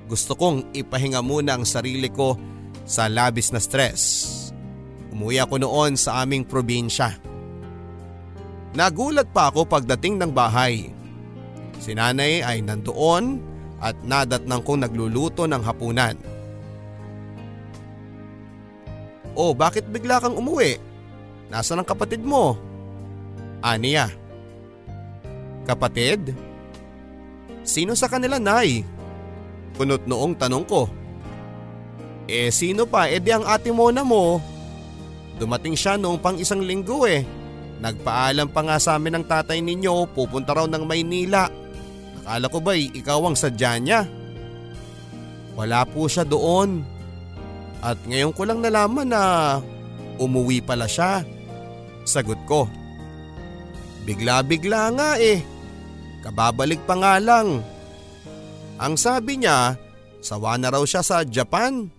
Gusto kong ipahinga muna ang sarili ko sa labis na stress. Umuwi ako noon sa aming probinsya. Nagulat pa ako pagdating ng bahay. Si nanay ay nandoon at nadatnang kong nagluluto ng hapunan. Oh, bakit bigla kang umuwi? Nasaan ang kapatid mo? Aniya. Kapatid? Sino sa kanila, Nay? Kunot noong tanong ko. Eh sino pa? Eh di ang ate Mona mo. Dumating siya noong pang isang linggo eh. Nagpaalam pa nga sa amin ng tatay ninyo pupunta raw ng Maynila. Akala ko ba'y ikaw ang sadya niya? Wala po siya doon. At ngayon ko lang nalaman na umuwi pala siya. Sagot ko. Bigla-bigla nga eh. Kababalik pa nga lang. Ang sabi niya, sawa na raw siya sa Japan.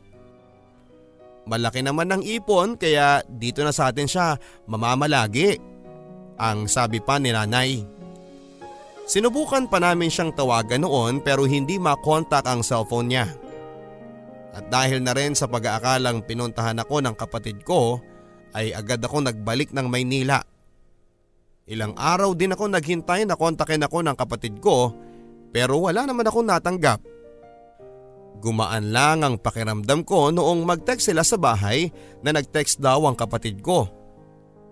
Malaki naman ang ipon kaya dito na sa atin siya mamamalagi ang sabi pa ni nanay. Sinubukan pa namin siyang tawagan noon pero hindi makontak ang cellphone niya. At dahil na rin sa pag-aakalang pinuntahan ako ng kapatid ko ay agad ako nagbalik ng Maynila. Ilang araw din ako naghintay na kontakin ako ng kapatid ko pero wala naman akong natanggap. Gumaan lang ang pakiramdam ko noong mag-text sila sa bahay na nag-text daw ang kapatid ko.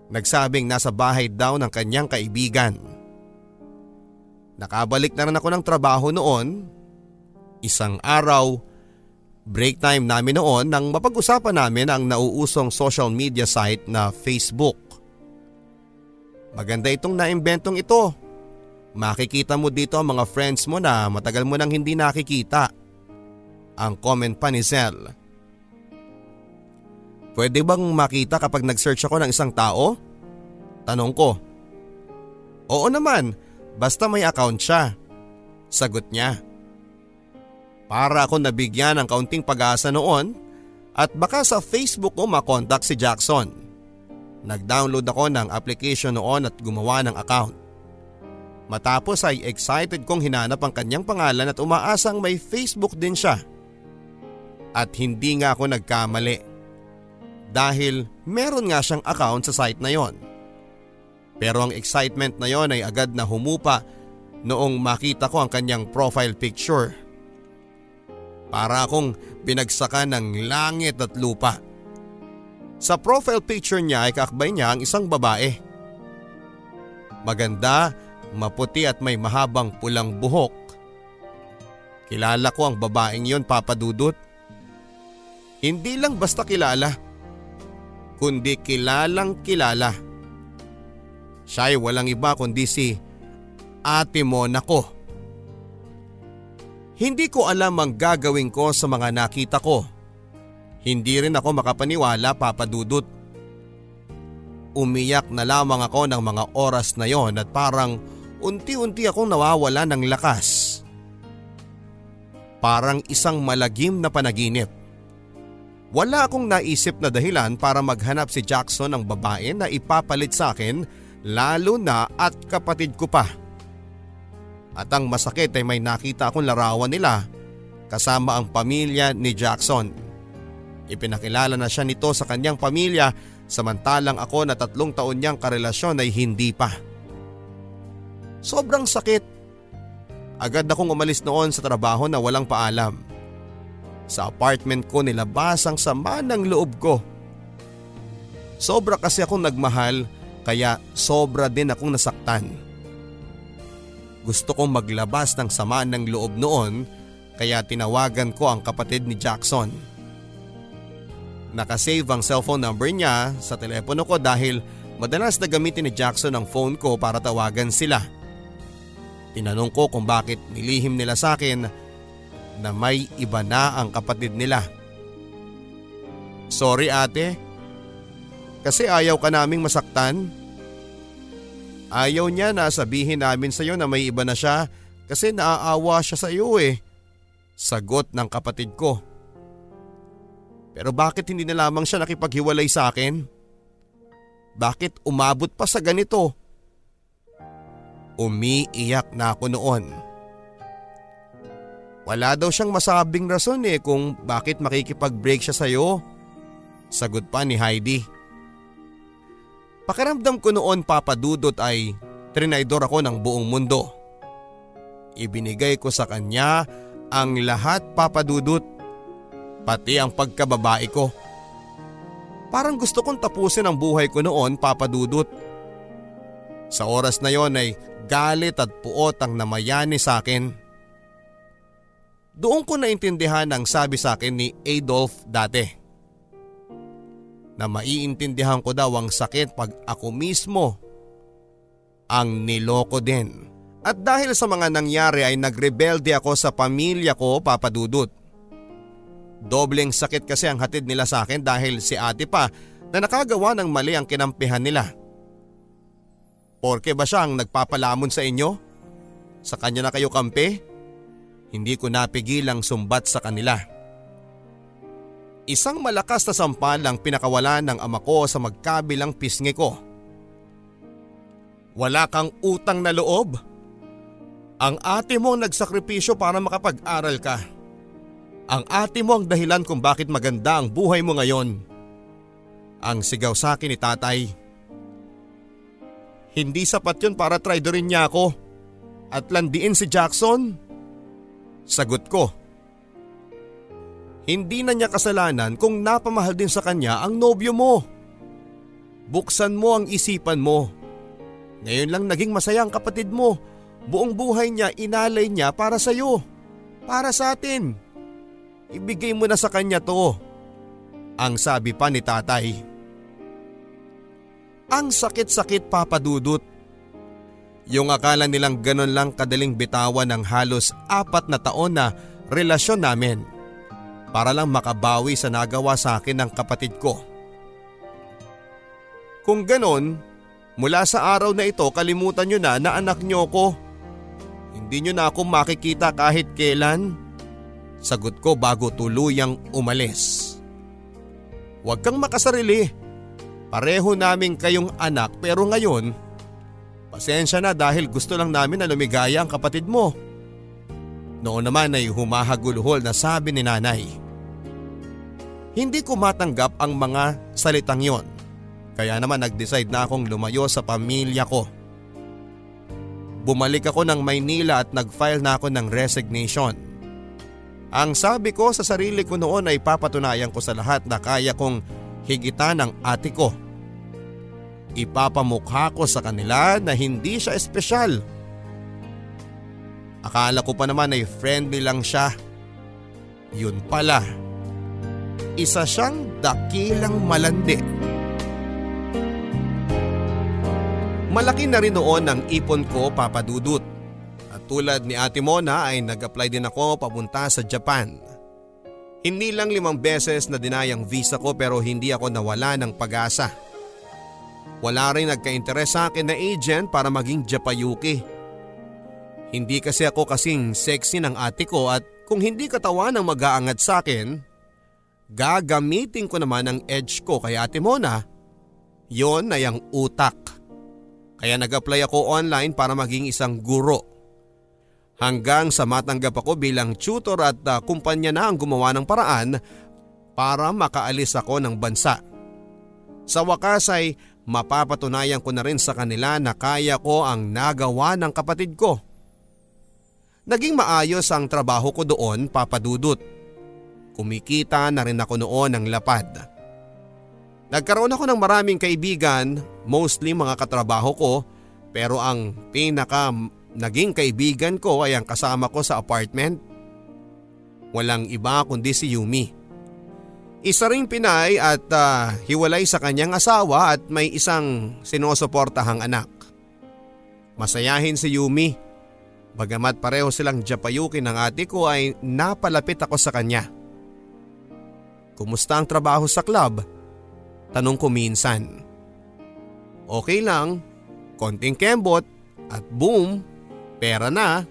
Nagsabing nasa bahay daw ng kanyang kaibigan. Nakabalik na rin ako ng trabaho noon. Isang araw, break time namin noon nang mapag-usapan namin ang nauusong social media site na Facebook. Maganda itong naimbentong ito. Makikita mo dito ang mga friends mo na matagal mo nang hindi nakikita. Ang comment pa ni Zell. Pwede bang makita kapag nag-search ako ng isang tao? Tanong ko. Oo naman, basta may account siya. Sagot niya. Para ako nabigyan ng kaunting pag-asa noon at baka sa Facebook ko makontak si Jackson. Nag-download ako ng application noon at gumawa ng account. Matapos ay excited kong hinanap ang kanyang pangalan at umaasang may Facebook din siya. At hindi nga ako nagkamali dahil meron nga siyang account sa site na yon. Pero ang excitement na yon ay agad na humupa noong makita ko ang kanyang profile picture. Para akong binagsakan ng langit at lupa. Sa profile picture niya ay kakbay niya ang isang babae. Maganda, maputi at may mahabang pulang buhok. Kilala ko ang babaeng yon papadudot. Hindi lang basta kilala, kundi kilalang kilala. Siya ay walang iba kundi si Ate Mona ko. Hindi ko alam ang gagawin ko sa mga nakita ko. Hindi rin ako makapaniwala papadudot. Umiyak na lamang ako ng mga oras na yon at parang unti-unti akong nawawala ng lakas. Parang isang malagim na panaginip. Wala akong naisip na dahilan para maghanap si Jackson ng babae na ipapalit sa akin lalo na at kapatid ko pa. At ang masakit ay may nakita akong larawan nila kasama ang pamilya ni Jackson. Ipinakilala na siya nito sa kanyang pamilya samantalang ako na tatlong taon niyang karelasyon ay hindi pa. Sobrang sakit. Agad akong umalis noon sa trabaho na walang paalam. Sa apartment ko nilabas ang sama ng loob ko. Sobra kasi akong nagmahal kaya sobra din akong nasaktan. Gusto kong maglabas ng sama ng loob noon kaya tinawagan ko ang kapatid ni Jackson. Nakasave ang cellphone number niya sa telepono ko dahil madalas na gamitin ni Jackson ang phone ko para tawagan sila. Tinanong ko kung bakit nilihim nila sa akin na may iba na ang kapatid nila. Sorry ate, kasi ayaw ka naming masaktan. Ayaw niya na sabihin namin sa iyo na may iba na siya kasi naaawa siya sa iyo eh. Sagot ng kapatid ko. Pero bakit hindi na lamang siya nakipaghiwalay sa akin? Bakit umabot pa sa ganito? Umiiyak na ako noon. Wala daw siyang masabing rason eh kung bakit makikipag-break siya sa'yo. Sagot pa ni Heidi. Pakiramdam ko noon papadudot ay trinaydor ako ng buong mundo. Ibinigay ko sa kanya ang lahat papadudot, pati ang pagkababae ko. Parang gusto kong tapusin ang buhay ko noon papadudot. Sa oras na yon ay galit at puot ang namayani sa akin. Doon ko naintindihan ang sabi sa akin ni Adolf dati. Na maiintindihan ko daw ang sakit pag ako mismo ang niloko din. At dahil sa mga nangyari ay nagrebelde ako sa pamilya ko papadudot. Dobleng sakit kasi ang hatid nila sa akin dahil si ate pa na nakagawa ng mali ang kinampihan nila. Porke ba siya ang nagpapalamon sa inyo? Sa kanya na kayo kampe? Hindi ko napigilang sumbat sa kanila. Isang malakas na sampal ang pinakawalan ng ama ko sa magkabilang pisngi ko. Wala kang utang na loob? Ang ate mo ang nagsakripisyo para makapag-aral ka. Ang ate mo ang dahilan kung bakit maganda ang buhay mo ngayon. Ang sigaw sa akin ni tatay. Hindi sapat yun para traidorin niya ako at landiin si Jackson. Sagot ko. Hindi na niya kasalanan kung napamahal din sa kanya ang nobyo mo. Buksan mo ang isipan mo. Ngayon lang naging masaya ang kapatid mo Buong buhay niya inalay niya para sa iyo. Para sa atin. Ibigay mo na sa kanya to. Ang sabi pa ni tatay. Ang sakit-sakit papadudot. Yung akala nilang ganon lang kadaling bitawan ng halos apat na taon na relasyon namin para lang makabawi sa nagawa sa akin ng kapatid ko. Kung ganon, mula sa araw na ito kalimutan nyo na na anak nyo ko. Hindi nyo na ako makikita kahit kailan. Sagot ko bago tuluyang umalis. Huwag kang makasarili. Pareho namin kayong anak pero ngayon, pasensya na dahil gusto lang namin na lumigaya ang kapatid mo. Noon naman ay humahagulhol na sabi ni nanay. Hindi ko matanggap ang mga salitang yon. Kaya naman nag-decide na akong lumayo sa pamilya ko. Bumalik ako ng Maynila at nag-file na ako ng resignation. Ang sabi ko sa sarili ko noon ay papatunayan ko sa lahat na kaya kong higitan ng ate ko. Ipapamukha ko sa kanila na hindi siya espesyal. Akala ko pa naman ay friendly lang siya. Yun pala. Isa siyang dakilang malandi. Malaki na rin noon ang ipon ko papadudot. At tulad ni Ate Mona ay nag-apply din ako papunta sa Japan. Hindi lang limang beses na dinayang visa ko pero hindi ako nawala ng pag-asa. Wala rin nagka-interes sa akin na agent para maging Japayuki. Hindi kasi ako kasing sexy ng ate ko at kung hindi katawan ang mag-aangat sa akin, Gagamitin ko naman ang edge ko kay Ate Mona. Yon ay ang utak. Kaya nag-apply ako online para maging isang guro. Hanggang sa matanggap ako bilang tutor at uh, kumpanya na ang gumawa ng paraan para makaalis ako ng bansa. Sa wakas ay mapapatunayan ko na rin sa kanila na kaya ko ang nagawa ng kapatid ko. Naging maayos ang trabaho ko doon papadudot. Kumikita na rin ako noon ng lapad. Nagkaroon ako ng maraming kaibigan, mostly mga katrabaho ko, pero ang pinaka naging kaibigan ko ay ang kasama ko sa apartment. Walang iba kundi si Yumi. Isa ring Pinay at uh, hiwalay sa kanyang asawa at may isang sinusuportahang anak. Masayahin si Yumi. Bagamat pareho silang Japayuki ng ate ko ay napalapit ako sa kanya. Kumusta ang trabaho sa club? Tanong ko minsan. Okay lang, konting kembot at boom, pera na,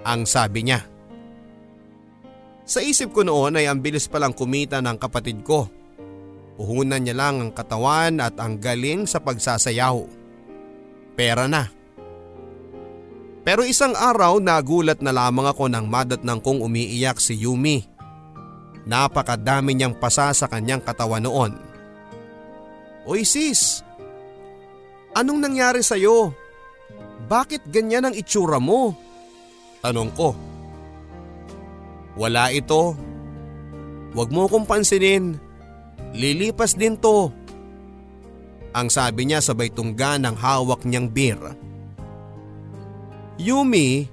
ang sabi niya. Sa isip ko noon ay ang bilis palang kumita ng kapatid ko. Puhunan niya lang ang katawan at ang galing sa pagsasayaw. Pera na. Pero isang araw nagulat na lamang ako nang madatnang kong umiiyak si Yumi. Napakadami niyang pasa sa kanyang katawan noon. Oy sis, anong nangyari sa'yo? Bakit ganyan ang itsura mo? Tanong ko. Wala ito. Huwag mo kong pansinin. Lilipas din to. Ang sabi niya sabay tungga ng hawak niyang beer. Yumi,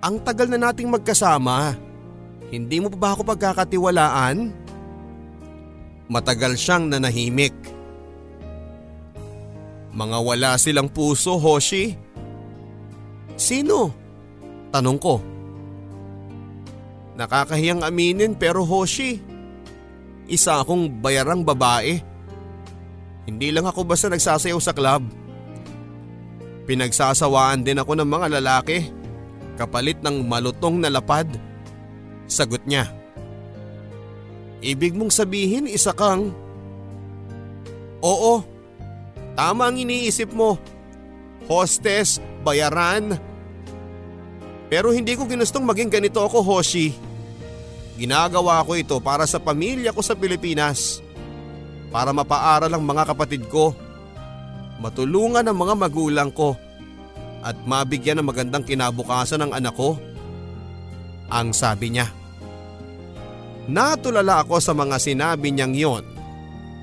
ang tagal na nating magkasama. Hindi mo pa ba ako pagkakatiwalaan? Matagal siyang nanahimik. Mga wala silang puso, Hoshi. Sino? Tanong ko. Nakakahiyang aminin pero Hoshi, isa akong bayarang babae. Hindi lang ako basta nagsasayaw sa club. Pinagsasawaan din ako ng mga lalaki kapalit ng malutong na lapad. Sagot niya. Ibig mong sabihin isa kang… Oo, tama ang iniisip mo. Hostess, bayaran. Pero hindi ko ginustong maging ganito ako, Hoshi. Ginagawa ko ito para sa pamilya ko sa Pilipinas. Para mapaaral ang mga kapatid ko. Matulungan ang mga magulang ko. At mabigyan ng magandang kinabukasan ng anak ko. Ang sabi niya. Natulala ako sa mga sinabi niyang yon.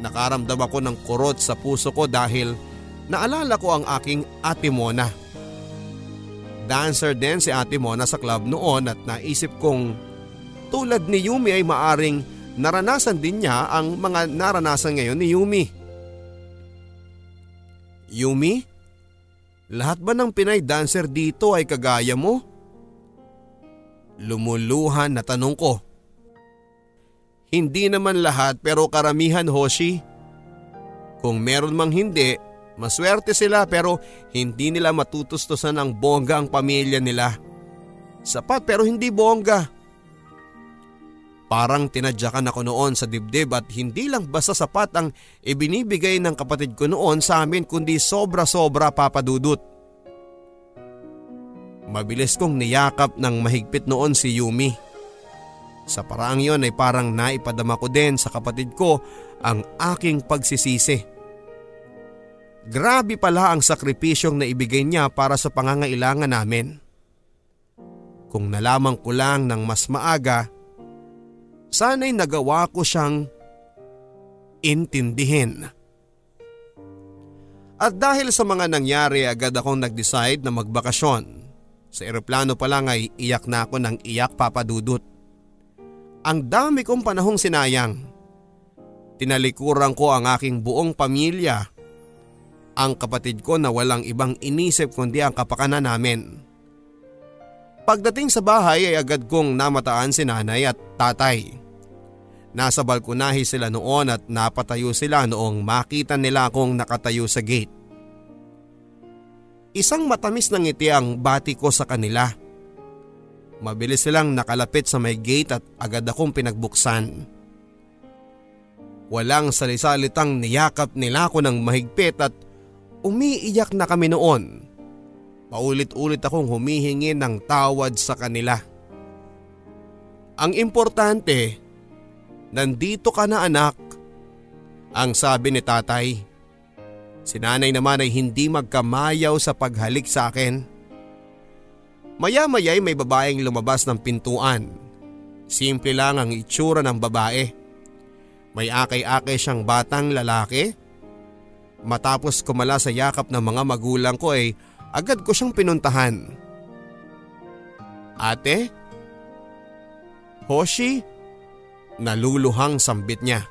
Nakaramdam ako ng kurot sa puso ko dahil naalala ko ang aking ate Mona. Dancer din si ate Mona sa club noon at naisip kong tulad ni Yumi ay maaring naranasan din niya ang mga naranasan ngayon ni Yumi. Yumi? Lahat ba ng Pinay dancer dito ay kagaya mo? Lumuluhan na tanong ko. Hindi naman lahat pero karamihan Hoshi. Kung meron mang hindi, maswerte sila pero hindi nila matutustusan ang bongga ang pamilya nila. Sapat pero hindi bongga. Parang tinadyakan ako noon sa dibdib at hindi lang basta sapat ang ibinibigay ng kapatid ko noon sa amin kundi sobra-sobra papadudot. Mabilis kong niyakap ng mahigpit noon si Yumi. Sa paraang yon ay parang naipadama ko din sa kapatid ko ang aking pagsisisi. Grabe pala ang sakripisyong na ibigay niya para sa pangangailangan namin. Kung nalaman ko lang ng mas maaga, sana'y nagawa ko siyang intindihin. At dahil sa mga nangyari agad akong nag-decide na magbakasyon. Sa eroplano pa lang ay iyak na ako ng iyak papadudot. Ang dami kong panahong sinayang. Tinalikuran ko ang aking buong pamilya. Ang kapatid ko na walang ibang inisip kundi ang kapakanan namin. Pagdating sa bahay ay agad kong namataan si nanay at tatay. Nasa balkonahe sila noon at napatayo sila noong makita nila akong nakatayo sa gate. Isang matamis na ngiti ang bati ko sa kanila. Mabilis silang nakalapit sa may gate at agad akong pinagbuksan. Walang salisalitang niyakap nila ako ng mahigpit at umiiyak na kami noon. Paulit-ulit akong humihingi ng tawad sa kanila. Ang importante, nandito ka na anak. Ang sabi ni tatay. Si nanay naman ay hindi magkamayaw sa paghalik sa akin. Maya-maya ay may babaeng lumabas ng pintuan. Simple lang ang itsura ng babae. May akay-akay siyang batang lalaki. Matapos kumala sa yakap ng mga magulang ko ay agad ko siyang pinuntahan. Ate? Hoshi? Naluluhang sambit niya.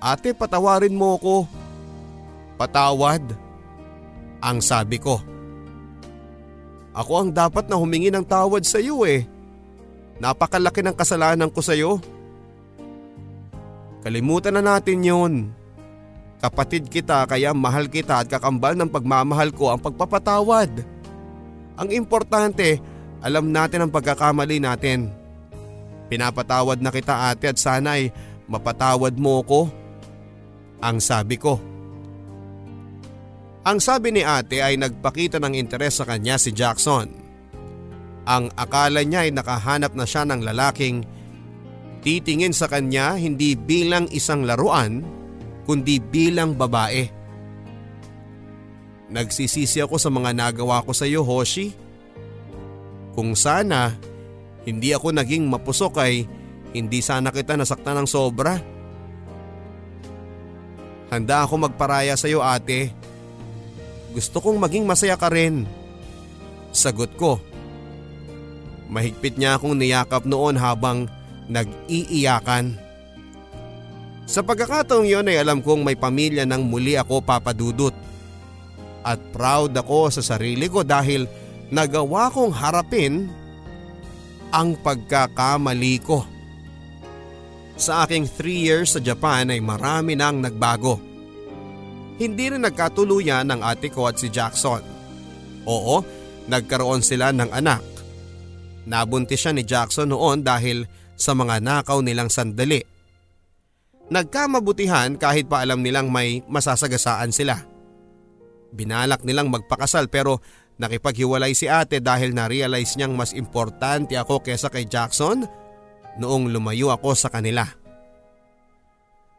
Ate patawarin mo ko. Patawad. Ang sabi ko. Ako ang dapat na humingi ng tawad sa iyo eh. Napakalaki ng kasalanan ko sa iyo. Kalimutan na natin yun. Kapatid kita kaya mahal kita at kakambal ng pagmamahal ko ang pagpapatawad. Ang importante, alam natin ang pagkakamali natin. Pinapatawad na kita ate at sana ay mapatawad mo ko. Ang sabi ko. Ang sabi ni ate ay nagpakita ng interes sa kanya si Jackson. Ang akala niya ay nakahanap na siya ng lalaking titingin sa kanya hindi bilang isang laruan kundi bilang babae. Nagsisisi ako sa mga nagawa ko sa iyo Hoshi. Kung sana hindi ako naging mapusok ay hindi sana kita nasaktan ng sobra. Handa ako magparaya sa iyo ate. Gusto kong maging masaya ka rin. Sagot ko. Mahigpit niya akong niyakap noon habang nag-iiyakan. Sa pagkakataong yon ay alam kong may pamilya nang muli ako papadudot. At proud ako sa sarili ko dahil nagawa kong harapin ang pagkakamali ko. Sa aking 3 years sa Japan ay marami nang nagbago hindi rin nagkatuluyan ng ate ko at si Jackson. Oo, nagkaroon sila ng anak. Nabuntis siya ni Jackson noon dahil sa mga nakaw nilang sandali. Nagkamabutihan kahit pa alam nilang may masasagasaan sila. Binalak nilang magpakasal pero nakipaghiwalay si ate dahil na-realize niyang mas importante ako kesa kay Jackson noong lumayo ako sa kanila.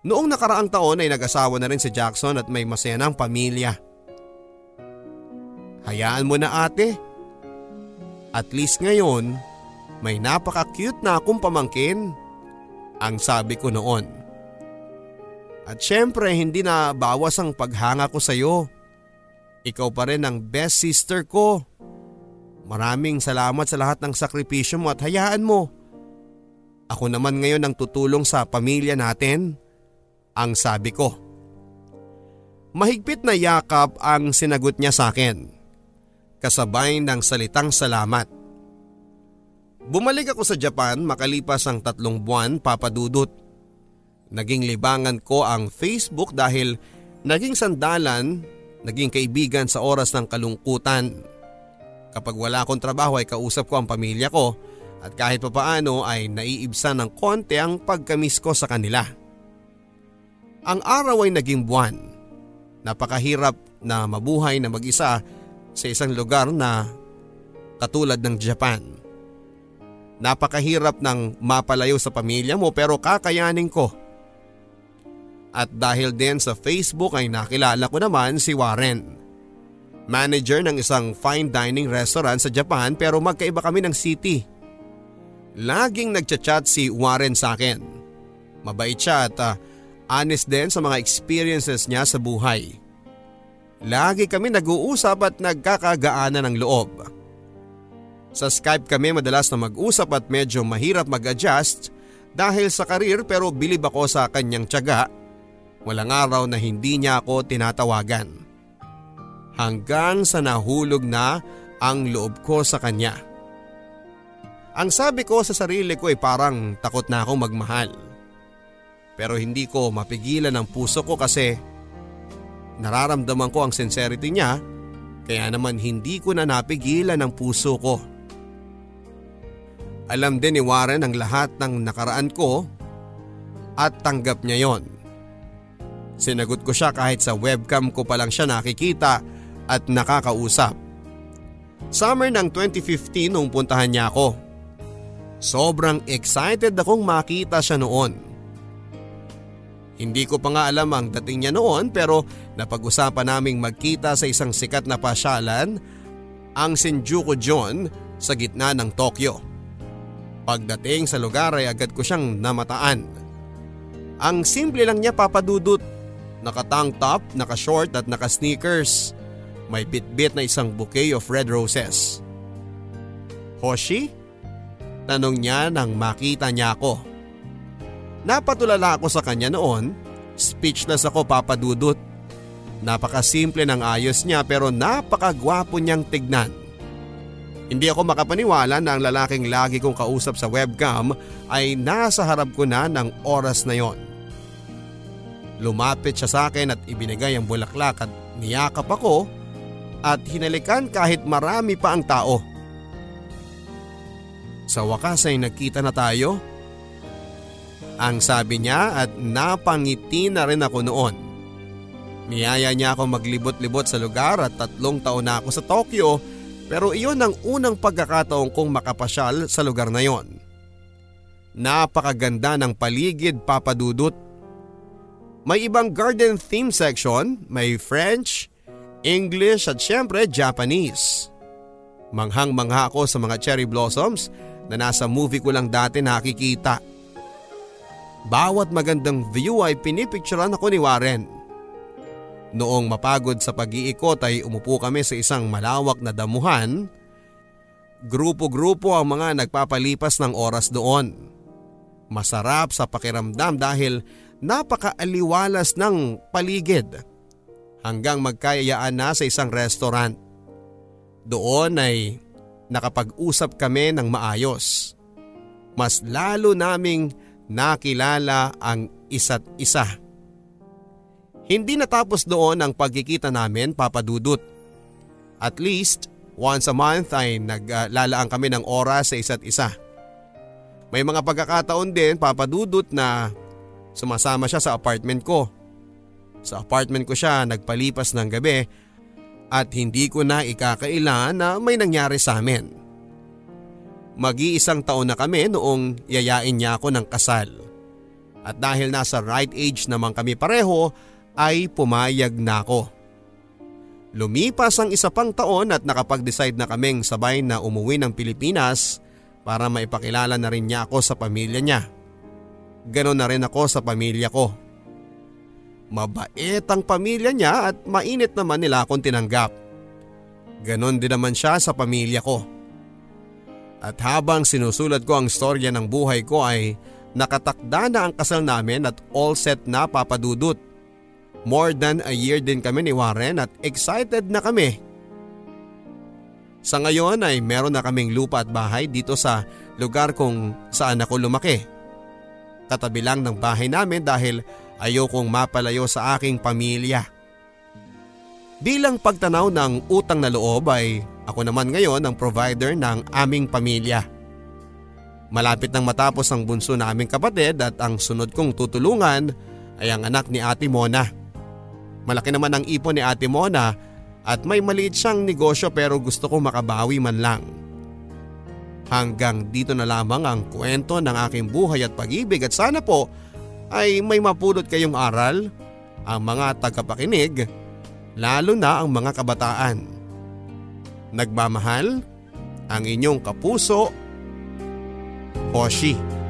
Noong nakaraang taon ay nag-asawa na rin si Jackson at may masaya ng pamilya. Hayaan mo na ate. At least ngayon, may napaka-cute na akong pamangkin. Ang sabi ko noon. At syempre hindi na bawas ang paghanga ko sa iyo. Ikaw pa rin ang best sister ko. Maraming salamat sa lahat ng sakripisyo mo at hayaan mo. Ako naman ngayon ang tutulong sa pamilya natin ang sabi ko. Mahigpit na yakap ang sinagot niya sa akin. Kasabay ng salitang salamat. Bumalik ako sa Japan makalipas ang tatlong buwan papadudot. Naging libangan ko ang Facebook dahil naging sandalan, naging kaibigan sa oras ng kalungkutan. Kapag wala akong trabaho ay kausap ko ang pamilya ko at kahit papaano ay naiibsan ng konti ang pagkamis ko sa kanila. Ang araw ay naging buwan. Napakahirap na mabuhay na mag-isa sa isang lugar na katulad ng Japan. Napakahirap ng mapalayo sa pamilya mo pero kakayanin ko. At dahil din sa Facebook ay nakilala ko naman si Warren. Manager ng isang fine dining restaurant sa Japan pero magkaiba kami ng city. Laging nagchat-chat si Warren sa akin. Mabait siya at uh, honest din sa mga experiences niya sa buhay. Lagi kami nag-uusap at nagkakagaanan ng loob. Sa Skype kami madalas na mag-usap at medyo mahirap mag-adjust dahil sa karir pero bilib ako sa kanyang tiyaga. Walang araw na hindi niya ako tinatawagan. Hanggang sa nahulog na ang loob ko sa kanya. Ang sabi ko sa sarili ko ay parang takot na akong magmahal. Pero hindi ko mapigilan ang puso ko kasi nararamdaman ko ang sincerity niya kaya naman hindi ko na napigilan ang puso ko. Alam din ni Warren ang lahat ng nakaraan ko at tanggap niya yon. Sinagot ko siya kahit sa webcam ko pa lang siya nakikita at nakakausap. Summer ng 2015 nung puntahan niya ako. Sobrang excited akong makita siya noon. Hindi ko pa nga alam ang dating niya noon pero napag-usapan naming magkita sa isang sikat na pasyalan, ang Shinjuku John sa gitna ng Tokyo. Pagdating sa lugar ay agad ko siyang namataan. Ang simple lang niya papadudot. Naka-tank top, naka-short at naka-sneakers. May bitbit na isang bouquet of red roses. Hoshi? Tanong niya nang makita niya ako. Napatulala ako sa kanya noon. Speechless ako papadudot. Napakasimple ng ayos niya pero napakagwapo niyang tignan. Hindi ako makapaniwala na ang lalaking lagi kong kausap sa webcam ay nasa harap ko na ng oras na yon. Lumapit siya sa akin at ibinigay ang bulaklak at niyakap ako at hinalikan kahit marami pa ang tao. Sa wakas ay nagkita na tayo. Ang sabi niya at napangiti na rin ako noon. Niyaya niya ako maglibot-libot sa lugar at tatlong taon na ako sa Tokyo pero iyon ang unang pagkakataon kong makapasyal sa lugar na yon. Napakaganda ng paligid papadudot. May ibang garden theme section, may French, English at syempre Japanese. Manghang-mangha ako sa mga cherry blossoms na nasa movie ko lang dati nakikita. Bawat magandang view ay pinipicturean ako ni Warren. Noong mapagod sa pag-iikot ay umupo kami sa isang malawak na damuhan. Grupo-grupo ang mga nagpapalipas ng oras doon. Masarap sa pakiramdam dahil napakaaliwalas ng paligid. Hanggang magkayayaan na sa isang restaurant. Doon ay nakapag-usap kami ng maayos. Mas lalo naming nakilala ang isa't isa. Hindi natapos doon ang pagkikita namin papadudot. At least once a month ay naglalaan kami ng oras sa isa't isa. May mga pagkakataon din papadudot na sumasama siya sa apartment ko. Sa apartment ko siya nagpalipas ng gabi at hindi ko na ikakaila na may nangyari sa amin. Mag-iisang taon na kami noong yayain niya ako ng kasal. At dahil nasa right age naman kami pareho ay pumayag na ako. Lumipas ang isa pang taon at nakapag-decide na kaming sabay na umuwi ng Pilipinas para maipakilala na rin niya ako sa pamilya niya. Ganon na rin ako sa pamilya ko. Mabait ang pamilya niya at mainit naman nila akong tinanggap. Ganon din naman siya sa pamilya ko. At habang sinusulat ko ang storya ng buhay ko ay nakatakda na ang kasal namin at all set na papadudot. More than a year din kami ni Warren at excited na kami. Sa ngayon ay meron na kaming lupa at bahay dito sa lugar kung saan ako lumaki. Katabi lang ng bahay namin dahil ayokong mapalayo sa aking pamilya. Bilang pagtanaw ng utang na loob ay ako naman ngayon ang provider ng aming pamilya. Malapit nang matapos ang bunso na aming kapatid at ang sunod kong tutulungan ay ang anak ni Ate Mona. Malaki naman ang ipon ni Ate Mona at may maliit siyang negosyo pero gusto ko makabawi man lang. Hanggang dito na lamang ang kwento ng aking buhay at pag-ibig at sana po ay may mapulot kayong aral ang mga tagapakinig lalo na ang mga kabataan. Nagmamahal ang inyong kapuso, Hoshi.